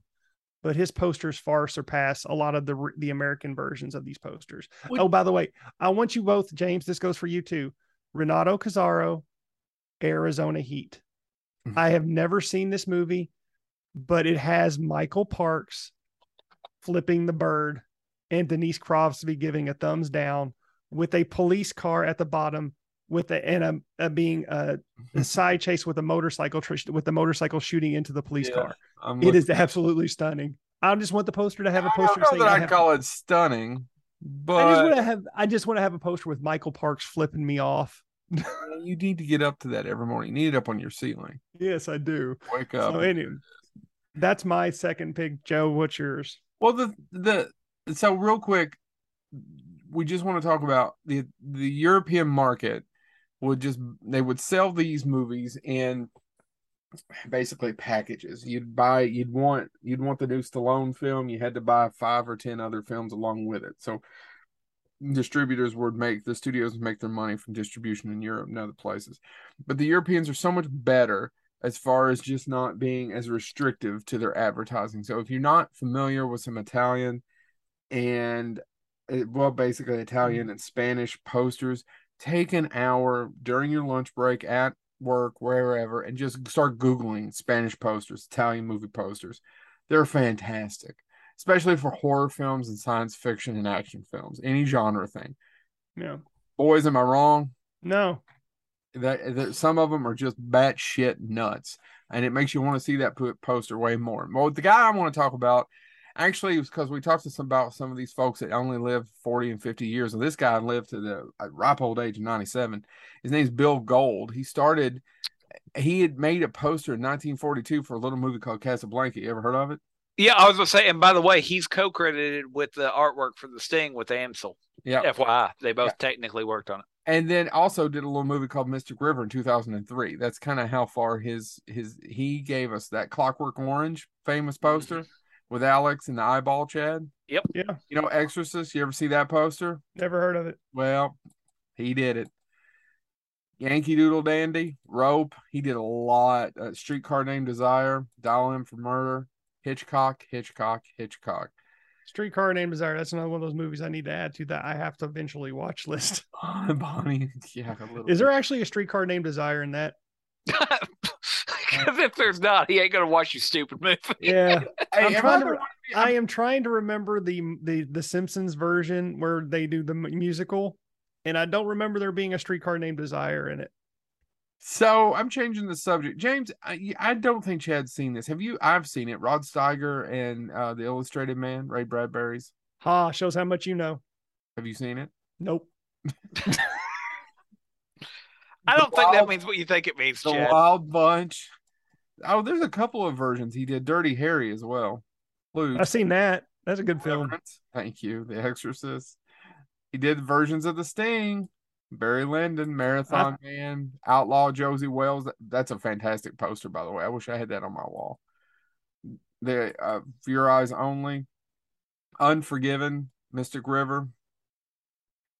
but his posters far surpass a lot of the the American versions of these posters. Would- oh, by the way, I want you both, James. This goes for you too. Renato Casaro, Arizona Heat. Mhm. I have never seen this movie, but it has Michael Parks flipping the bird and Denise Crosby giving a thumbs down with a police car at the bottom with um, uh, uh, a and a, a being a, a side chase with a motorcycle tr- with the motorcycle shooting into the police Yeah, car. I'm It absolutely stunning. I just want the poster to have a poster don't know that I have- call it stunning, but I just want to have I just want to have a poster with Michael Parks flipping me off. you need to get up to that every morning. You need it up on your ceiling. Yes, I do. Wake up. So anyway, that's my second pick. Joe, what's yours? Well, the the so real quick, we just want to talk about the the European market would just they would sell these movies in basically packages. You'd buy you'd want you'd want the new Stallone film, you had to buy five or ten other films along with it. So distributors would make the studios would make their money from distribution in Europe and other places. But the Europeans are so much better as far as just not being as restrictive to their advertising. So if you're not familiar with some Italian and uh, well, basically Italian and Spanish posters, take an hour during your lunch break at work, wherever, and just start Googling Spanish posters, Italian movie posters. They're fantastic, especially for horror films and science fiction and action films, any genre thing. Yeah. Boys, am I wrong? No. that, that some of them are just batshit nuts, and it makes you want to see that poster way more. Well, the guy I want to talk about actually it was because we talked to some about some of these folks that only live 40 and 50 years, and this guy lived to the uh, ripe old age of 97. His name's Bill Gold. He started. He had made a poster in 1942 for a little movie called Casablanca. You ever heard of it? Yeah, I was gonna say, and by the way, he's co-credited with the artwork for the Sting with Amsel. Yeah. FYI, they both technically worked on it. and then also did a little movie called Mystic River in 2003. That's kind of how far his his he gave us that Clockwork Orange famous poster with Alex and the eyeball Chad. Yep. Yeah. You know Exorcist. You ever see that poster? Never heard of it. Well, he did it. Yankee Doodle Dandy, Rope. He did a lot. Uh, Streetcar Named Desire, Dial M for Murder, Hitchcock, Hitchcock, Hitchcock. Streetcar Named Desire. That's another one of those movies I need to add to that I have to eventually watch list. Bonnie, yeah. A little Is there actually a Streetcar Named Desire in that? Because if there's not, he ain't gonna watch your stupid movie. Yeah. Hey, I'm trying I to- the I am trying to remember the the the Simpsons version where they do the musical, and I don't remember there being a streetcar named Desire in it. So I'm changing the subject. James, I, I don't think Chad's seen this. Have you? I've seen it. Rod Steiger and uh, the Illustrated Man, Ray Bradbury's. Ha, shows how much you know. Have you seen it? Nope. I don't think that means what you think it means, The Chad. Wild Bunch. Oh, there's a couple of versions. He did Dirty Harry as well. Luke. I've seen that. That's a good film. Thank you. The Exorcist. He did versions of The Sting, Barry Lyndon, Marathon Man, Outlaw Josey Wales. That's a fantastic poster, by the way. I wish I had that on my wall. The uh, For Your Eyes Only, Unforgiven, Mystic River.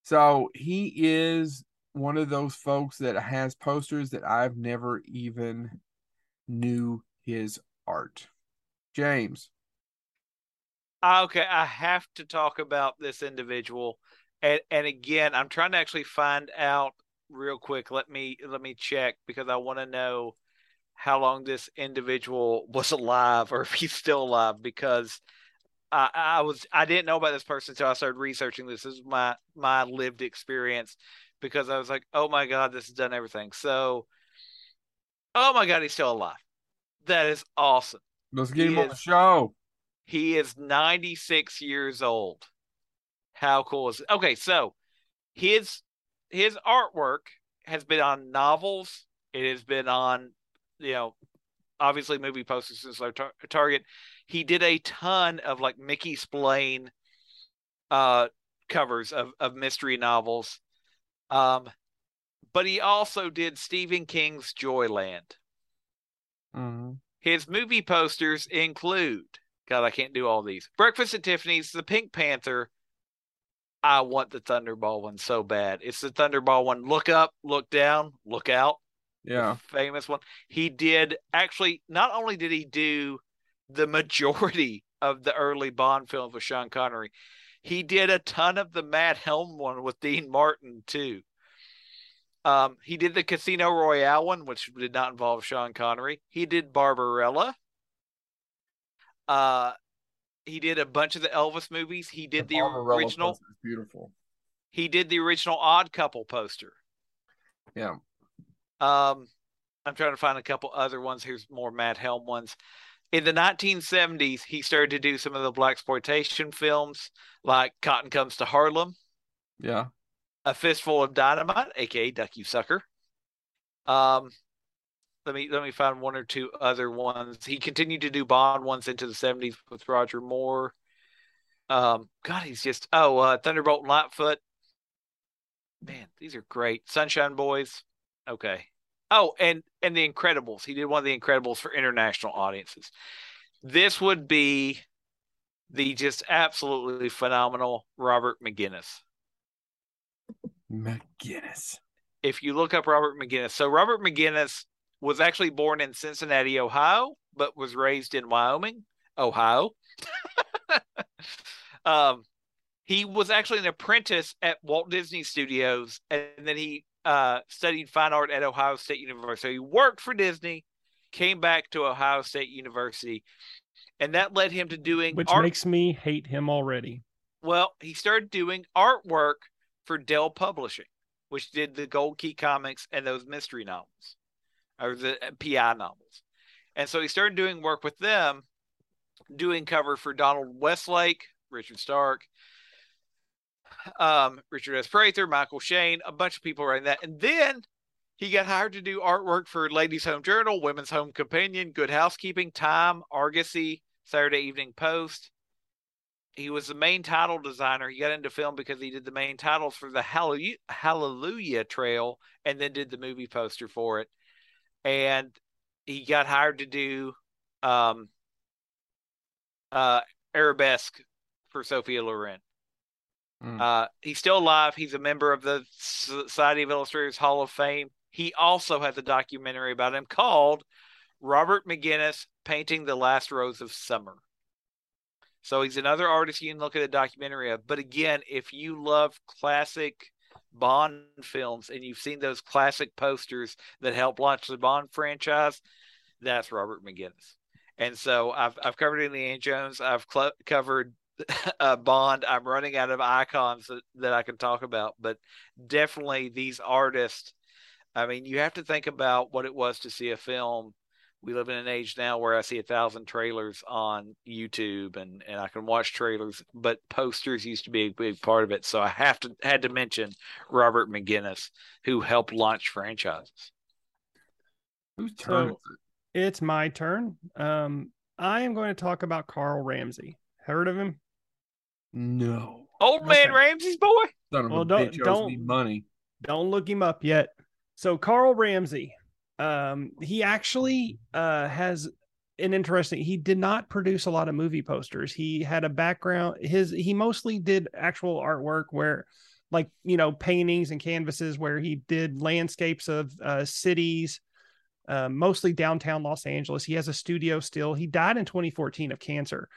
So he is one of those folks that has posters that I've never even knew his art. James. Ah, Okay, I have to talk about this individual, and and again, I'm trying to actually find out real quick. Let me let me check because I want to know how long this individual was alive or if he's still alive because I, I was I didn't know about this person until I started researching this. This is my my lived experience because I was like, oh my god, this has done everything. So, oh my god, he's still alive. That is awesome. Let's get He him on the show. He is 96 years old. How cool is it? Okay, so his his artwork has been on novels. It has been on, you know, obviously movie posters since our tar- Target. He did a ton of like Mickey Spillane uh covers of of mystery novels. Um but he also did Stephen King's Joyland. Mhm. His movie posters include God, I can't do all these. Breakfast at Tiffany's, The Pink Panther. I want the Thunderball one so bad. It's the Thunderball one. Look up, look down, look out. Yeah. famous one. He did actually. Not only did he do the majority of the early Bond films with Sean Connery, he did a ton of the Matt Helm one with Dean Martin too. Um, he did the Casino Royale one, which did not involve Sean Connery. He did Barbarella. Uh, he did a bunch of the Elvis movies. He did the, Barbarella original. beautiful. He did the original Odd Couple poster. Yeah. Um, I'm trying to find a couple other ones. Here's more Matt Helm ones. In the 1970s, he started to do some of the black exploitation films, like Cotton Comes to Harlem, Yeah. A Fistful of Dynamite, aka Duck You Sucker. Um, let me let me find one or two other ones. He continued to do Bond ones into the 70s with Roger Moore. Um, God, he's just oh, uh, Thunderbolt and Lightfoot. Man, these are great. Sunshine Boys. Okay. Oh, and and the Incredibles. He did one of the Incredibles for international audiences. This would be the just absolutely phenomenal Robert McGinnis. McGinnis. If you look up Robert McGinnis, so Robert McGinnis was actually born in Cincinnati, Ohio, but was raised in Wyoming, Ohio. um, he was actually an apprentice at Walt Disney Studios, and then he uh, studied fine art at Ohio State University. So he worked for Disney, came back to Ohio State University, and that led him to doing Which art. makes me hate him already. Well, he started doing artwork for Dell Publishing, which did the Gold Key comics and those mystery novels, or the PI novels. And so he started doing work with them, doing cover for Donald Westlake, Richard Stark, um, Richard S. Prather, Michael Shayne, a bunch of people writing that. And then he got hired to do artwork for Ladies Home Journal, Women's Home Companion, Good Housekeeping, Time, Argosy, Saturday Evening Post he was the main title designer. He got into film because he did the main titles for the Hallelujah, Hallelujah Trail and then did the movie poster for it. And he got hired to do um, uh, Arabesque for Sophia Loren. Mm. Uh, he's still alive. He's a member of the Society of Illustrators Hall of Fame. He also has a documentary about him called Robert McGinnis Painting the Last Rose of Summer. So he's another artist you can look at a documentary of. But again, if you love classic Bond films and you've seen those classic posters that helped launch the Bond franchise, that's Robert McGinnis. And so I've I've covered Indiana Jones. I've cl- covered uh, Bond. I'm running out of icons that, that I can talk about, but definitely these artists. I mean, you have to think about what it was to see a film. We live in an age now where I see a thousand trailers on YouTube and, and I can watch trailers, but posters used to be a big part of it. So I have to had to mention Robert McGinnis, who helped launch franchises. Whose turn So- It's my turn. Um, I am going to talk about Carl Ramsey. Heard of him? No. Old man Okay. Ramsey's boy. Son of Well, a don't- bitch don't- me money. Don't look him up yet. So Carl Ramsey, um, he actually uh, has an interesting. He did not produce a lot of movie posters. He had a background. His he mostly did actual artwork where, like you know, paintings and canvases where he did landscapes of uh, cities, uh, mostly downtown Los Angeles. He has a studio still. He died in 2014 of cancer,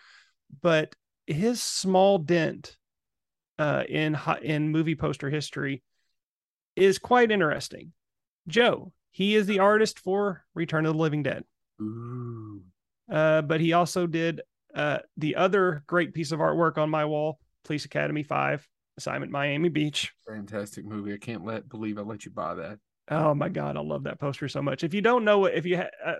but his small dent uh, in in movie poster history is quite interesting. Joe, he is the artist for Return of the Living Dead, Ooh. uh, but he also did uh, the other great piece of artwork on my wall, Police Academy Five, Assignment Miami Beach. Fantastic movie. I can't let believe I let you buy that. Oh my god, I love that poster so much. If you don't know it, if you ha- uh,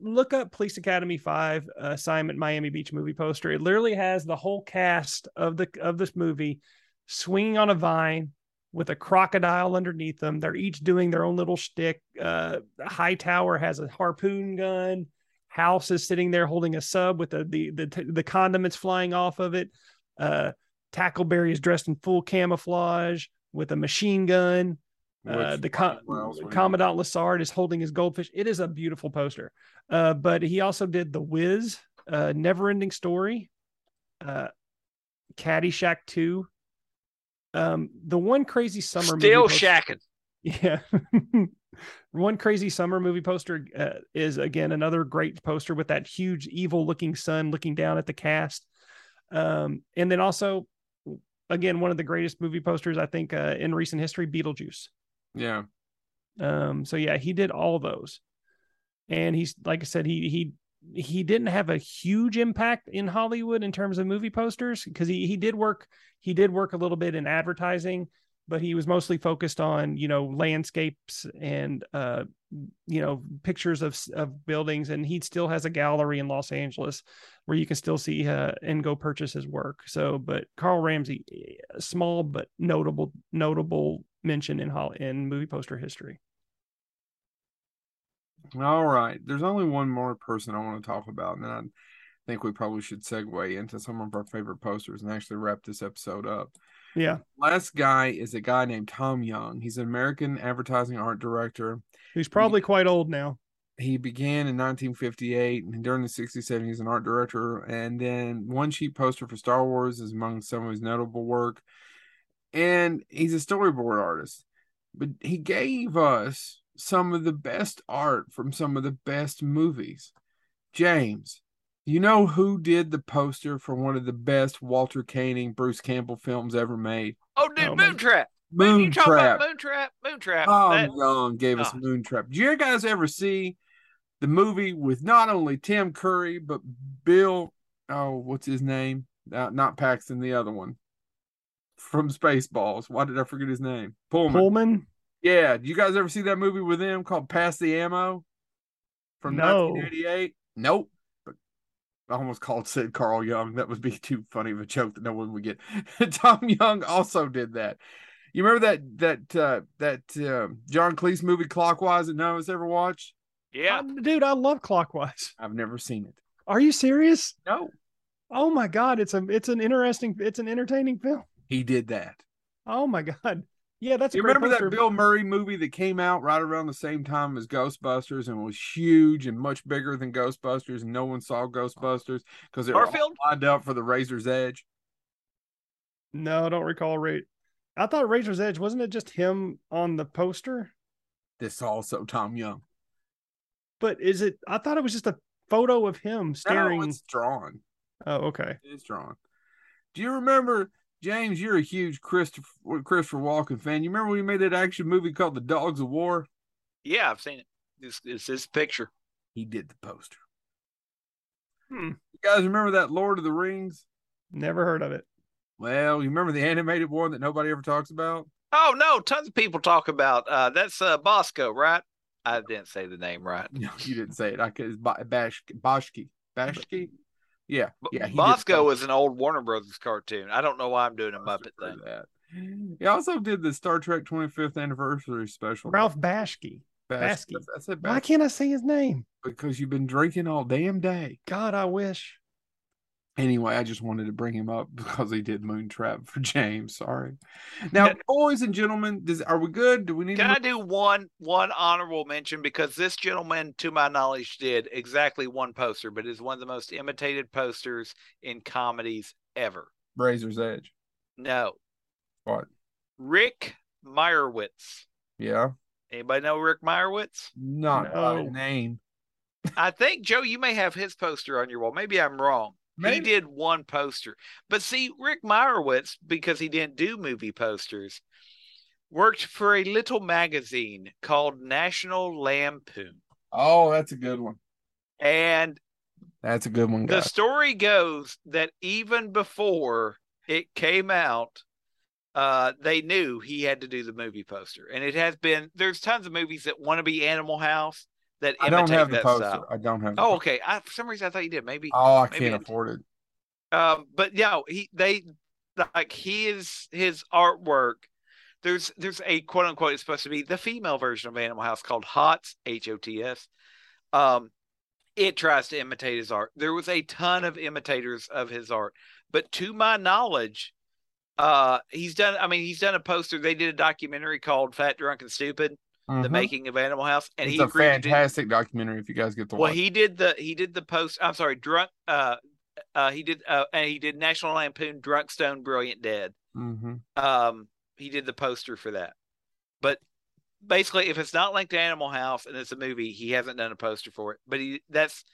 look up Police Academy Five uh, assignment Miami Beach movie poster, it literally has the whole cast of the of this movie swinging on a vine with a crocodile underneath them. They're each doing their own little shtick. Uh, Hightower has a harpoon gun. House is sitting there holding a sub with the the the, the condiments flying off of it. Uh, Tackleberry is dressed in full camouflage with a machine gun. Uh, the com- Ryan Wells would- Commandant Lassard is holding his goldfish. It is a beautiful poster. Uh, but he also did The Wiz, uh, Never Ending Story, uh, Caddyshack 2. Um, the one crazy summer Still movie poster- shacking. yeah. One crazy summer movie poster uh, is again another great poster with that huge evil looking sun looking down at the cast. Um, and then also, again, one of the greatest movie posters I think uh, in recent history, Beetlejuice. Yeah. Um, so yeah, he did all those. And he's like I said, he he he didn't have a huge impact in Hollywood in terms of movie posters because he he did work he did work a little bit in advertising, but he was mostly focused on you know landscapes and uh you know pictures of of buildings and he still has a gallery in Los Angeles where you can still see uh, and go purchase his work. So, but Carl Ramsey, a small but notable notable mention in Hol- in movie poster history. All right. There's only one more person I want to talk about, and then I think we probably should segue into some of our favorite posters and actually wrap this episode up. Yeah, Last guy is a guy named Tom Young. He's an American advertising art director. He's probably quite old now. He began in 1958, and during the 60s, 70s, he's an art director. And then One Sheet Poster for Star Wars is among some of his notable work. And he's a storyboard artist. But he gave us some of the best art from some of the best movies. James, you know who did the poster for one of the best Walter Koenig, Bruce Campbell films ever made? Oh, dude, Oh, Moontrap. Man, you talking Moontrap. about Moontrap? Moontrap. Tom That- Young gave us Oh. Moontrap. Did you guys ever see the movie with not only Tim Curry but Bill? Oh, what's his name? Uh, not Paxton, the other one from Spaceballs. Why did I forget his name? Pullman. Pullman. Yeah, did you guys ever see that movie with him called Pass the Ammo from No. 1988? Nope. But I almost called said Carl Young. That would be too funny of a joke that no one would get. Tom Young also did that. You remember that that uh, that uh, John Cleese movie Clockwise that no one's ever watched? yeah. Uh, dude, I love Clockwise. I've never seen it. Are you serious? No, Oh my god, it's a it's an interesting it's an entertaining film. he did that. Oh my god. Yeah, that's a You great remember poster. that Bill Murray movie that came out right around the same time as Ghostbusters and was huge and much bigger than Ghostbusters, and no one saw Ghostbusters because it was Garfield? lined up for the Razor's Edge. No, I don't recall Ray. I thought Razor's Edge wasn't it just him on the poster? This also Tom Young. But is it? I thought it was just a photo of him staring. No, it's drawn. Oh, okay. It's drawn. Do you remember, James? You're a huge Christopher Christopher Walken fan. You remember when he made that action movie called The Dogs of War? Yeah, I've seen it. This is this picture. He did the poster. Hmm. You guys remember that Lord of the Rings? Never heard of it. Well, you remember the animated one that nobody ever talks about? Oh no, tons of people talk about uh that's uh Bosco, right? I didn't say the name right. No, you didn't say it. I could. It's Bash Bashki. Bashki. Yeah, B- yeah. he Bosco something was an old Warner Brothers cartoon. I don't know why I'm doing a Muppet thing. That. He also did the Star Trek 25th anniversary special. Ralph Bashki. Bash- Basky. I said Why can't I say his name? because you've been drinking all damn day. God, I wish. Anyway, I just wanted to bring him up because he did Moontrap for James. Sorry. Now, Yeah. boys and gentlemen, does are we good? Do we need Can to I do one one honorable mention because this gentleman, to my knowledge, did exactly one poster, but is one of the most imitated posters in comedies ever. Razor's Edge? No, What? Rick Meyerowitz. Yeah. Anybody know Rick Meyerowitz? Not by No. name. I think Joe, you may have his poster on your wall. Maybe I'm wrong. He did one poster, but see, Rick Meyerowitz, because he didn't do movie posters, worked for a little magazine called National Lampoon, Oh, that's a good one. and That's a good one, the story goes that even before it came out uh they knew he had to do the movie poster. And it has been there's tons of movies that want to be animal house that I don't have the poster. style. I don't have. The oh okay. I, for some reason i thought you did. Maybe Oh, I maybe can't afford it. um but yeah he they like his his artwork there's there's a quote unquote it's supposed to be the female version of animal house called hots h-o-t-s um it tries to imitate his art. There was a ton of imitators of his art but to my knowledge uh he's done i mean he's done a poster. They did a documentary called fat drunk and stupid the Mhm. making of animal house and it's he a to do fantastic documentary if you guys get to well, watch. he did the he did the post. I'm sorry, drunk. Uh, uh, he did uh, and he did National Lampoon, Drunk Stone, Brilliant Dead. hmm Um, he did the poster for that. But basically, if it's not linked to Animal House and it's a movie, he hasn't done a poster for it. But he that's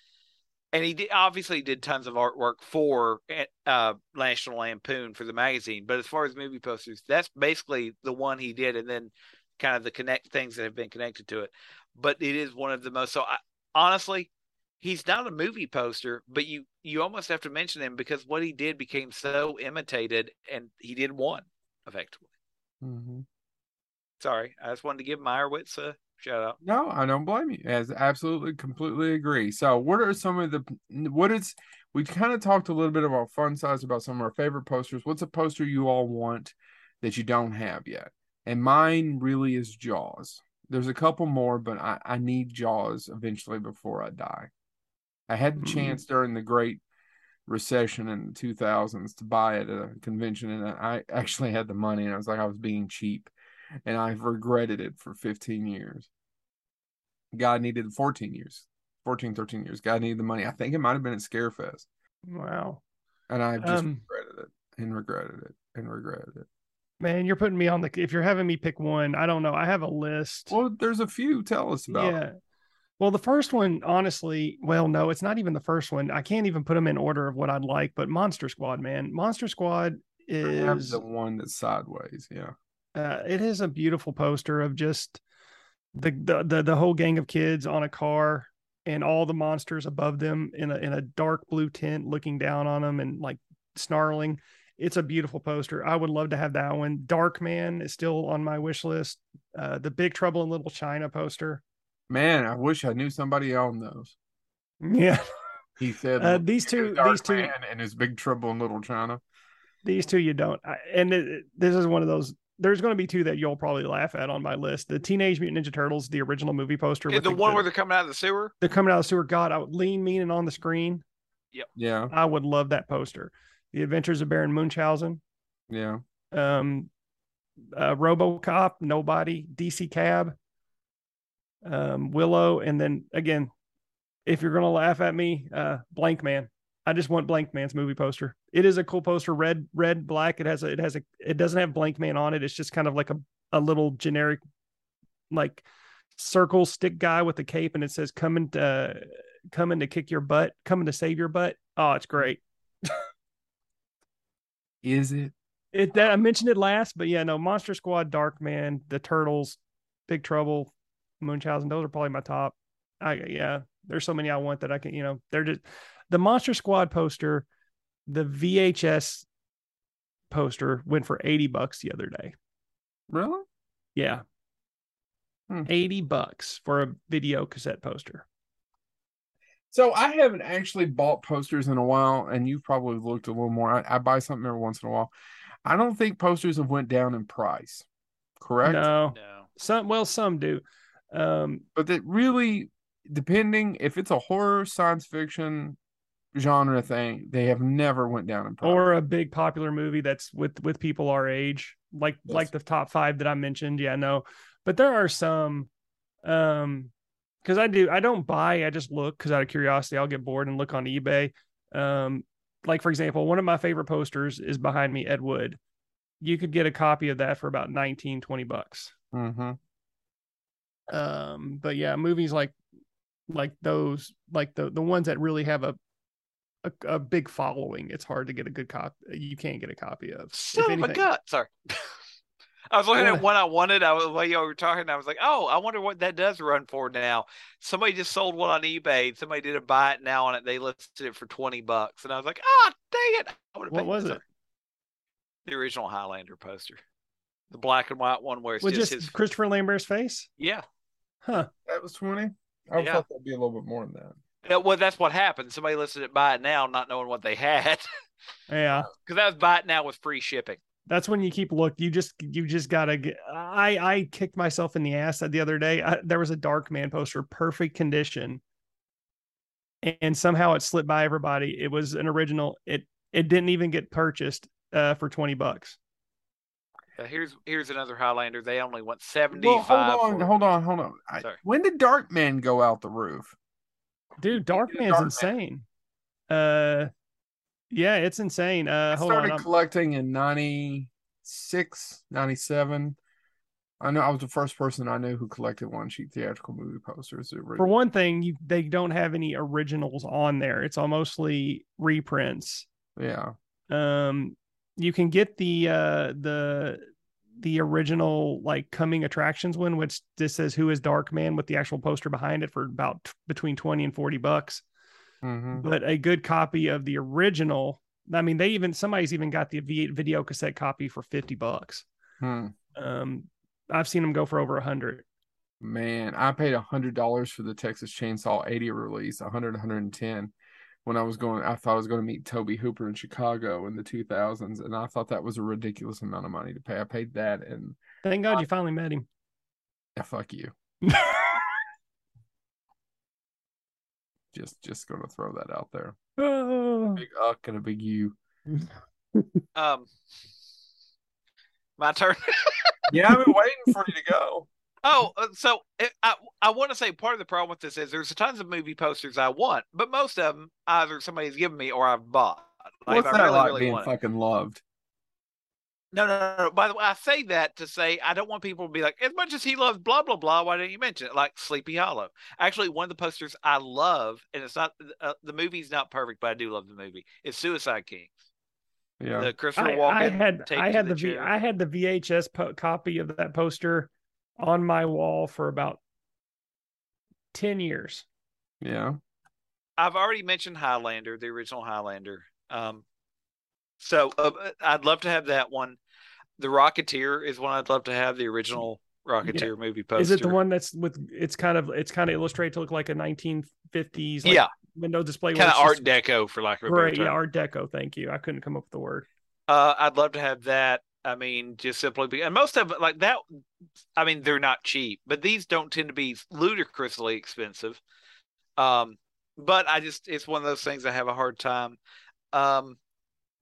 and he did, obviously did tons of artwork for uh National Lampoon for the magazine. But as far as movie posters, that's basically the one he did, and then kind of the connect things that have been connected to it. But it is one of the most so I, honestly. He's not a movie poster, but you you almost have to mention him because what he did became so imitated, and he did one effectively. hmm Sorry, I just wanted to give Meyerowitz a shout out. No, I don't blame you. As absolutely, completely agree. So, what are some of the what is we kind of talked a little bit about fun size about some of our favorite posters. What's a poster you all want that you don't have yet? And mine really is Jaws. There's a couple more, but I, I need Jaws eventually before I die. I had the Mm. chance during the Great Recession in the 2000s to buy it at a convention, and I actually had the money, and I was like, I was being cheap, and I've regretted it for 15 years. God needed 14 years, 14, 13 years. God needed the money. I think it might have been at Scarefest, Wow. and I've just Um, regretted it and regretted it and regretted it. Man, you're putting me on the. If you're having me pick one, I don't know. I have a list. Well, there's a few. Tell us about. yeah. Well, the first one, honestly, well, no, it's not even the first one. I can't even put them in order of what I'd like, but Monster Squad, man. Monster Squad is the one that's sideways. Yeah. uh, it is a beautiful poster of just the, the the the whole gang of kids on a car and all the monsters above them in a in a dark blue tent looking down on them and like snarling. It's a beautiful poster. I would love to have that one. Dark Man is still on my wish list. Uh, the Big Trouble in Little China poster. Man, I wish I knew somebody owned those. Yeah, He said Uh, these two- Dark these two- Man and his big trouble in Little China. these two you don't. I, and it, it- this is one of those. There's going to be two that you'll probably laugh at on my list. The Teenage Mutant Ninja Turtles, the original movie poster. Yeah, with the one the- where they're coming out of the sewer. they're coming out of the sewer. God, I would lean, mean, and on the screen. Yep. Yeah, I would love that poster. The Adventures of Baron Munchausen, yeah. um, uh, RoboCop, Nobody, DC Cab, um, Willow, and then again, if you're gonna laugh at me, uh, Blank Man. I just want Blank Man's movie poster. It is a cool poster, red, red, black. It has a, it has a, it doesn't have Blank Man on it. It's just kind of like a, a little generic, like circle stick guy with a cape, and it says "coming to, coming to kick your butt, coming to save your butt." Oh, it's great. Is it? It that I mentioned it last, but yeah, no, Monster Squad, Dark Man, the Turtles, Big Trouble, Munchausen, those are probably my top. I yeah, there's so many I want that I can, you know, they're just The Monster Squad poster, the VHS poster went for 80 bucks the other day. Really? Yeah. Hmm. 80 bucks for a video cassette poster. So I haven't actually bought posters in a while, and you've probably looked a little more. I, I buy something every once in a while. I don't think posters have went down in price. Correct? No. No. Some well, some do. Um, But that really, depending if it's a horror, science fiction genre thing, they have never went down in price. or a big popular movie that's with with people our age like Yes. like the top five that i mentioned yeah no but there are some um because i do i don't buy i just look because out of curiosity i'll get bored and look on ebay um like for example one of my favorite posters is behind me ed wood you could get a copy of that for about 19 20 bucks hmm um but yeah movies like like those like the the ones that really have a a, a big following it's hard to get a good copy you can't get a copy of If Son of a anything- gut. Sorry. I was looking What? at one I wanted. I was while y'all were talking. I was like, "Oh, I wonder what that does run for now." Somebody just sold one on eBay. Somebody did a buy it now on it. They listed it for twenty bucks, and I was like, "Ah, dang it!" I What paid- was it? The original Highlander poster, the black and white one where it's with just, just his. Christopher Lambert's face Yeah. huh That was 20. I Yeah. thought that'd be a little bit more than that. Yeah, Well, that's what happened. Somebody listed it buy it now, not knowing what they had, yeah because that was buy it now with free shipping. That's when you keep look you just you just gotta get i i kicked myself in the ass the other day I, there was a dark man poster perfect condition and somehow it slipped by everybody it was an original it it didn't even get purchased uh for 20 bucks Uh, here's here's another Highlander. They only went seventy Well, hold on, hold on, hold on. I- Sorry. when did Dark Man go out the roof? dude dark Dark man's Man. insane uh yeah it's insane uh I on started I'm- collecting in 96, 97. I know I was the first person I knew who collected one sheet theatrical movie posters. for one thing you they don't have any originals on there it's all mostly reprints Yeah. um you can get the uh the the original like coming attractions one which just says who is dark man with the actual poster behind it for about t- between 20 and 40 bucks hmm but a good copy of the original i mean they even somebody's even got the v- video cassette copy for 50 bucks Hmm. um i've seen them go for over a hundred Man, I paid a hundred dollars for the Texas Chainsaw 80 release, 100, 110. When I was going, I thought I was going to meet Tobe Hooper in Chicago in the 2000s, and I thought that was a ridiculous amount of money to pay. I paid that, and thank god you finally met him yeah, fuck you. Just, just going to throw that out there. Oh. Big uck and a big U. Um, my turn. Yeah, I've been waiting for you to go. Oh, uh, so it, I I want to say part of the problem with this is there's tons of movie posters I want, but most of them either somebody's given me or I've bought. Like, What's if that I really, like really being want it. fucking loved? No, no, no, no. By the way, I say that to say I don't want people to be like, as much as he loves blah blah blah. Why didn't you mention it? Like Sleepy Hollow. Actually, one of the posters I love, and it's not uh, the movie's not perfect, but I do love the movie. It's Suicide King. Yeah. The Christopher I, Walken. I had I had the the, v, chair. I had the VHS po- copy of that poster on my wall for about 10 years. yeah. I've already mentioned Highlander, the original Highlander. Um, so uh, I'd love to have that one. The Rocketeer is one I'd love to have. The original Rocketeer movie poster. Is it the one that's with it's kind of it's kind of illustrated to look like a 1950s like, yeah, window display kind of Art just- Deco, for lack of a better Right, term. yeah, Art Deco. Thank you. I couldn't come up with the word. Uh, I'd love to have that. I mean, just simply be, and most of like that. I mean, they're not cheap, but these don't tend to be ludicrously expensive. Um, but I just, it's one of those things I have a hard time, um,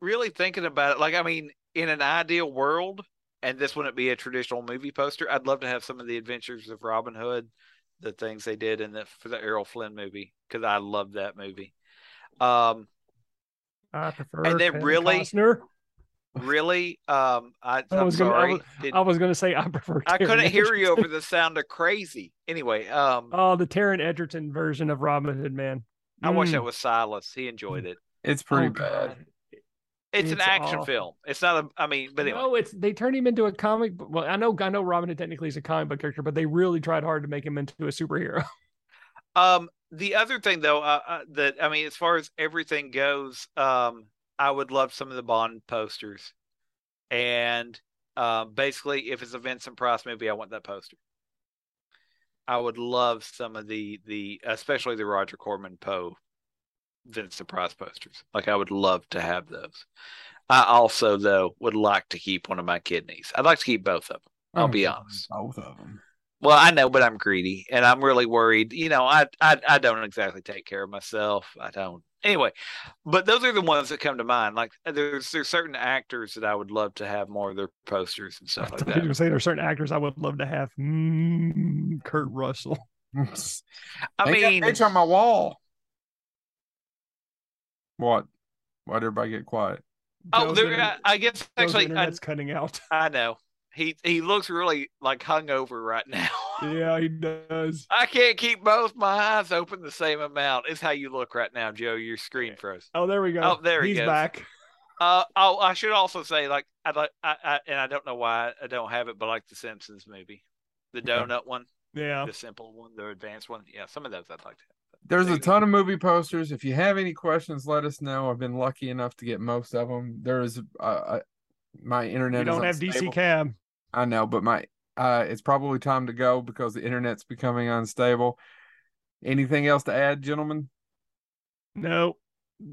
really thinking about it. Like, I mean, in an ideal world, and this wouldn't be a traditional movie poster, I'd love to have some of the adventures of Robin Hood, the things they did in the for the Errol Flynn movie, because I love that movie. Um, I prefer And then Kevin really- Costner. really, um, I, I I'm was gonna- I sorry. was- Did- I was going to say I prefer I couldn't hear you over the sound of crazy. Anyway, um, Oh, the Taron Egerton version of Robin Hood, man. I watched Mm. that with Silas. He enjoyed it. It's pretty Oh, bad. God. It's, an action awful. film. It's not a. I mean, but anyway, No, it's they turned him into a comic. Well, I know I know Robin technically is a comic book character, but they really tried hard to make him into a superhero. um, the other thing though, uh, uh, that I mean, as far as everything goes, um, I would love some of the Bond posters, and uh, basically, if it's a Vincent Price movie, I want that poster. I would love some of the the especially the Roger Corman Poe Vincent Price posters. Like I would love to have those. I also though would like to keep one of my kidneys. I'd like to keep both of them. I'll be honest. Both of them. Well, I know, but I'm greedy and I'm really worried. You know, I I I don't exactly take care of myself. I don't. Anyway, but those are the ones that come to mind. Like there's there's certain actors that I would love to have more of their posters and stuff like I was that. gonna say there are certain actors I would love to have. Mm, Kurt Russell. I Ain't got mean, bitch on my wall. What? Why'd everybody get quiet? oh, Joe's there. internet- I, I guess Joe's actually, I, internet's cutting out. I know he he looks really like hungover right now. yeah, he does. I can't keep both my eyes open the same amount. It's how you look right now, Joe. Your screen froze. Oh, there we go. Oh, there he He's goes. back. Uh, oh, I should also say, like, I like, I, I, and I don't know why I don't have it, but like the Simpsons movie, the donut one, Yeah. the simple one, the advanced one. Yeah, some of those I'd like to have. There's a ton of movie posters. If you have any questions, let us know. I've been lucky enough to get most of them. There is uh, uh my internet. You don't have DC cab. I know, but my uh, it's probably time to go because the internet's becoming unstable. Anything else to add, gentlemen? No.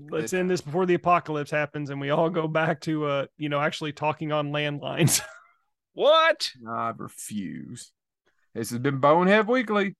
Let's end this before the apocalypse happens and we all go back to uh, you know, actually talking on landlines. What? I refuse. This has been Bonehead Weekly.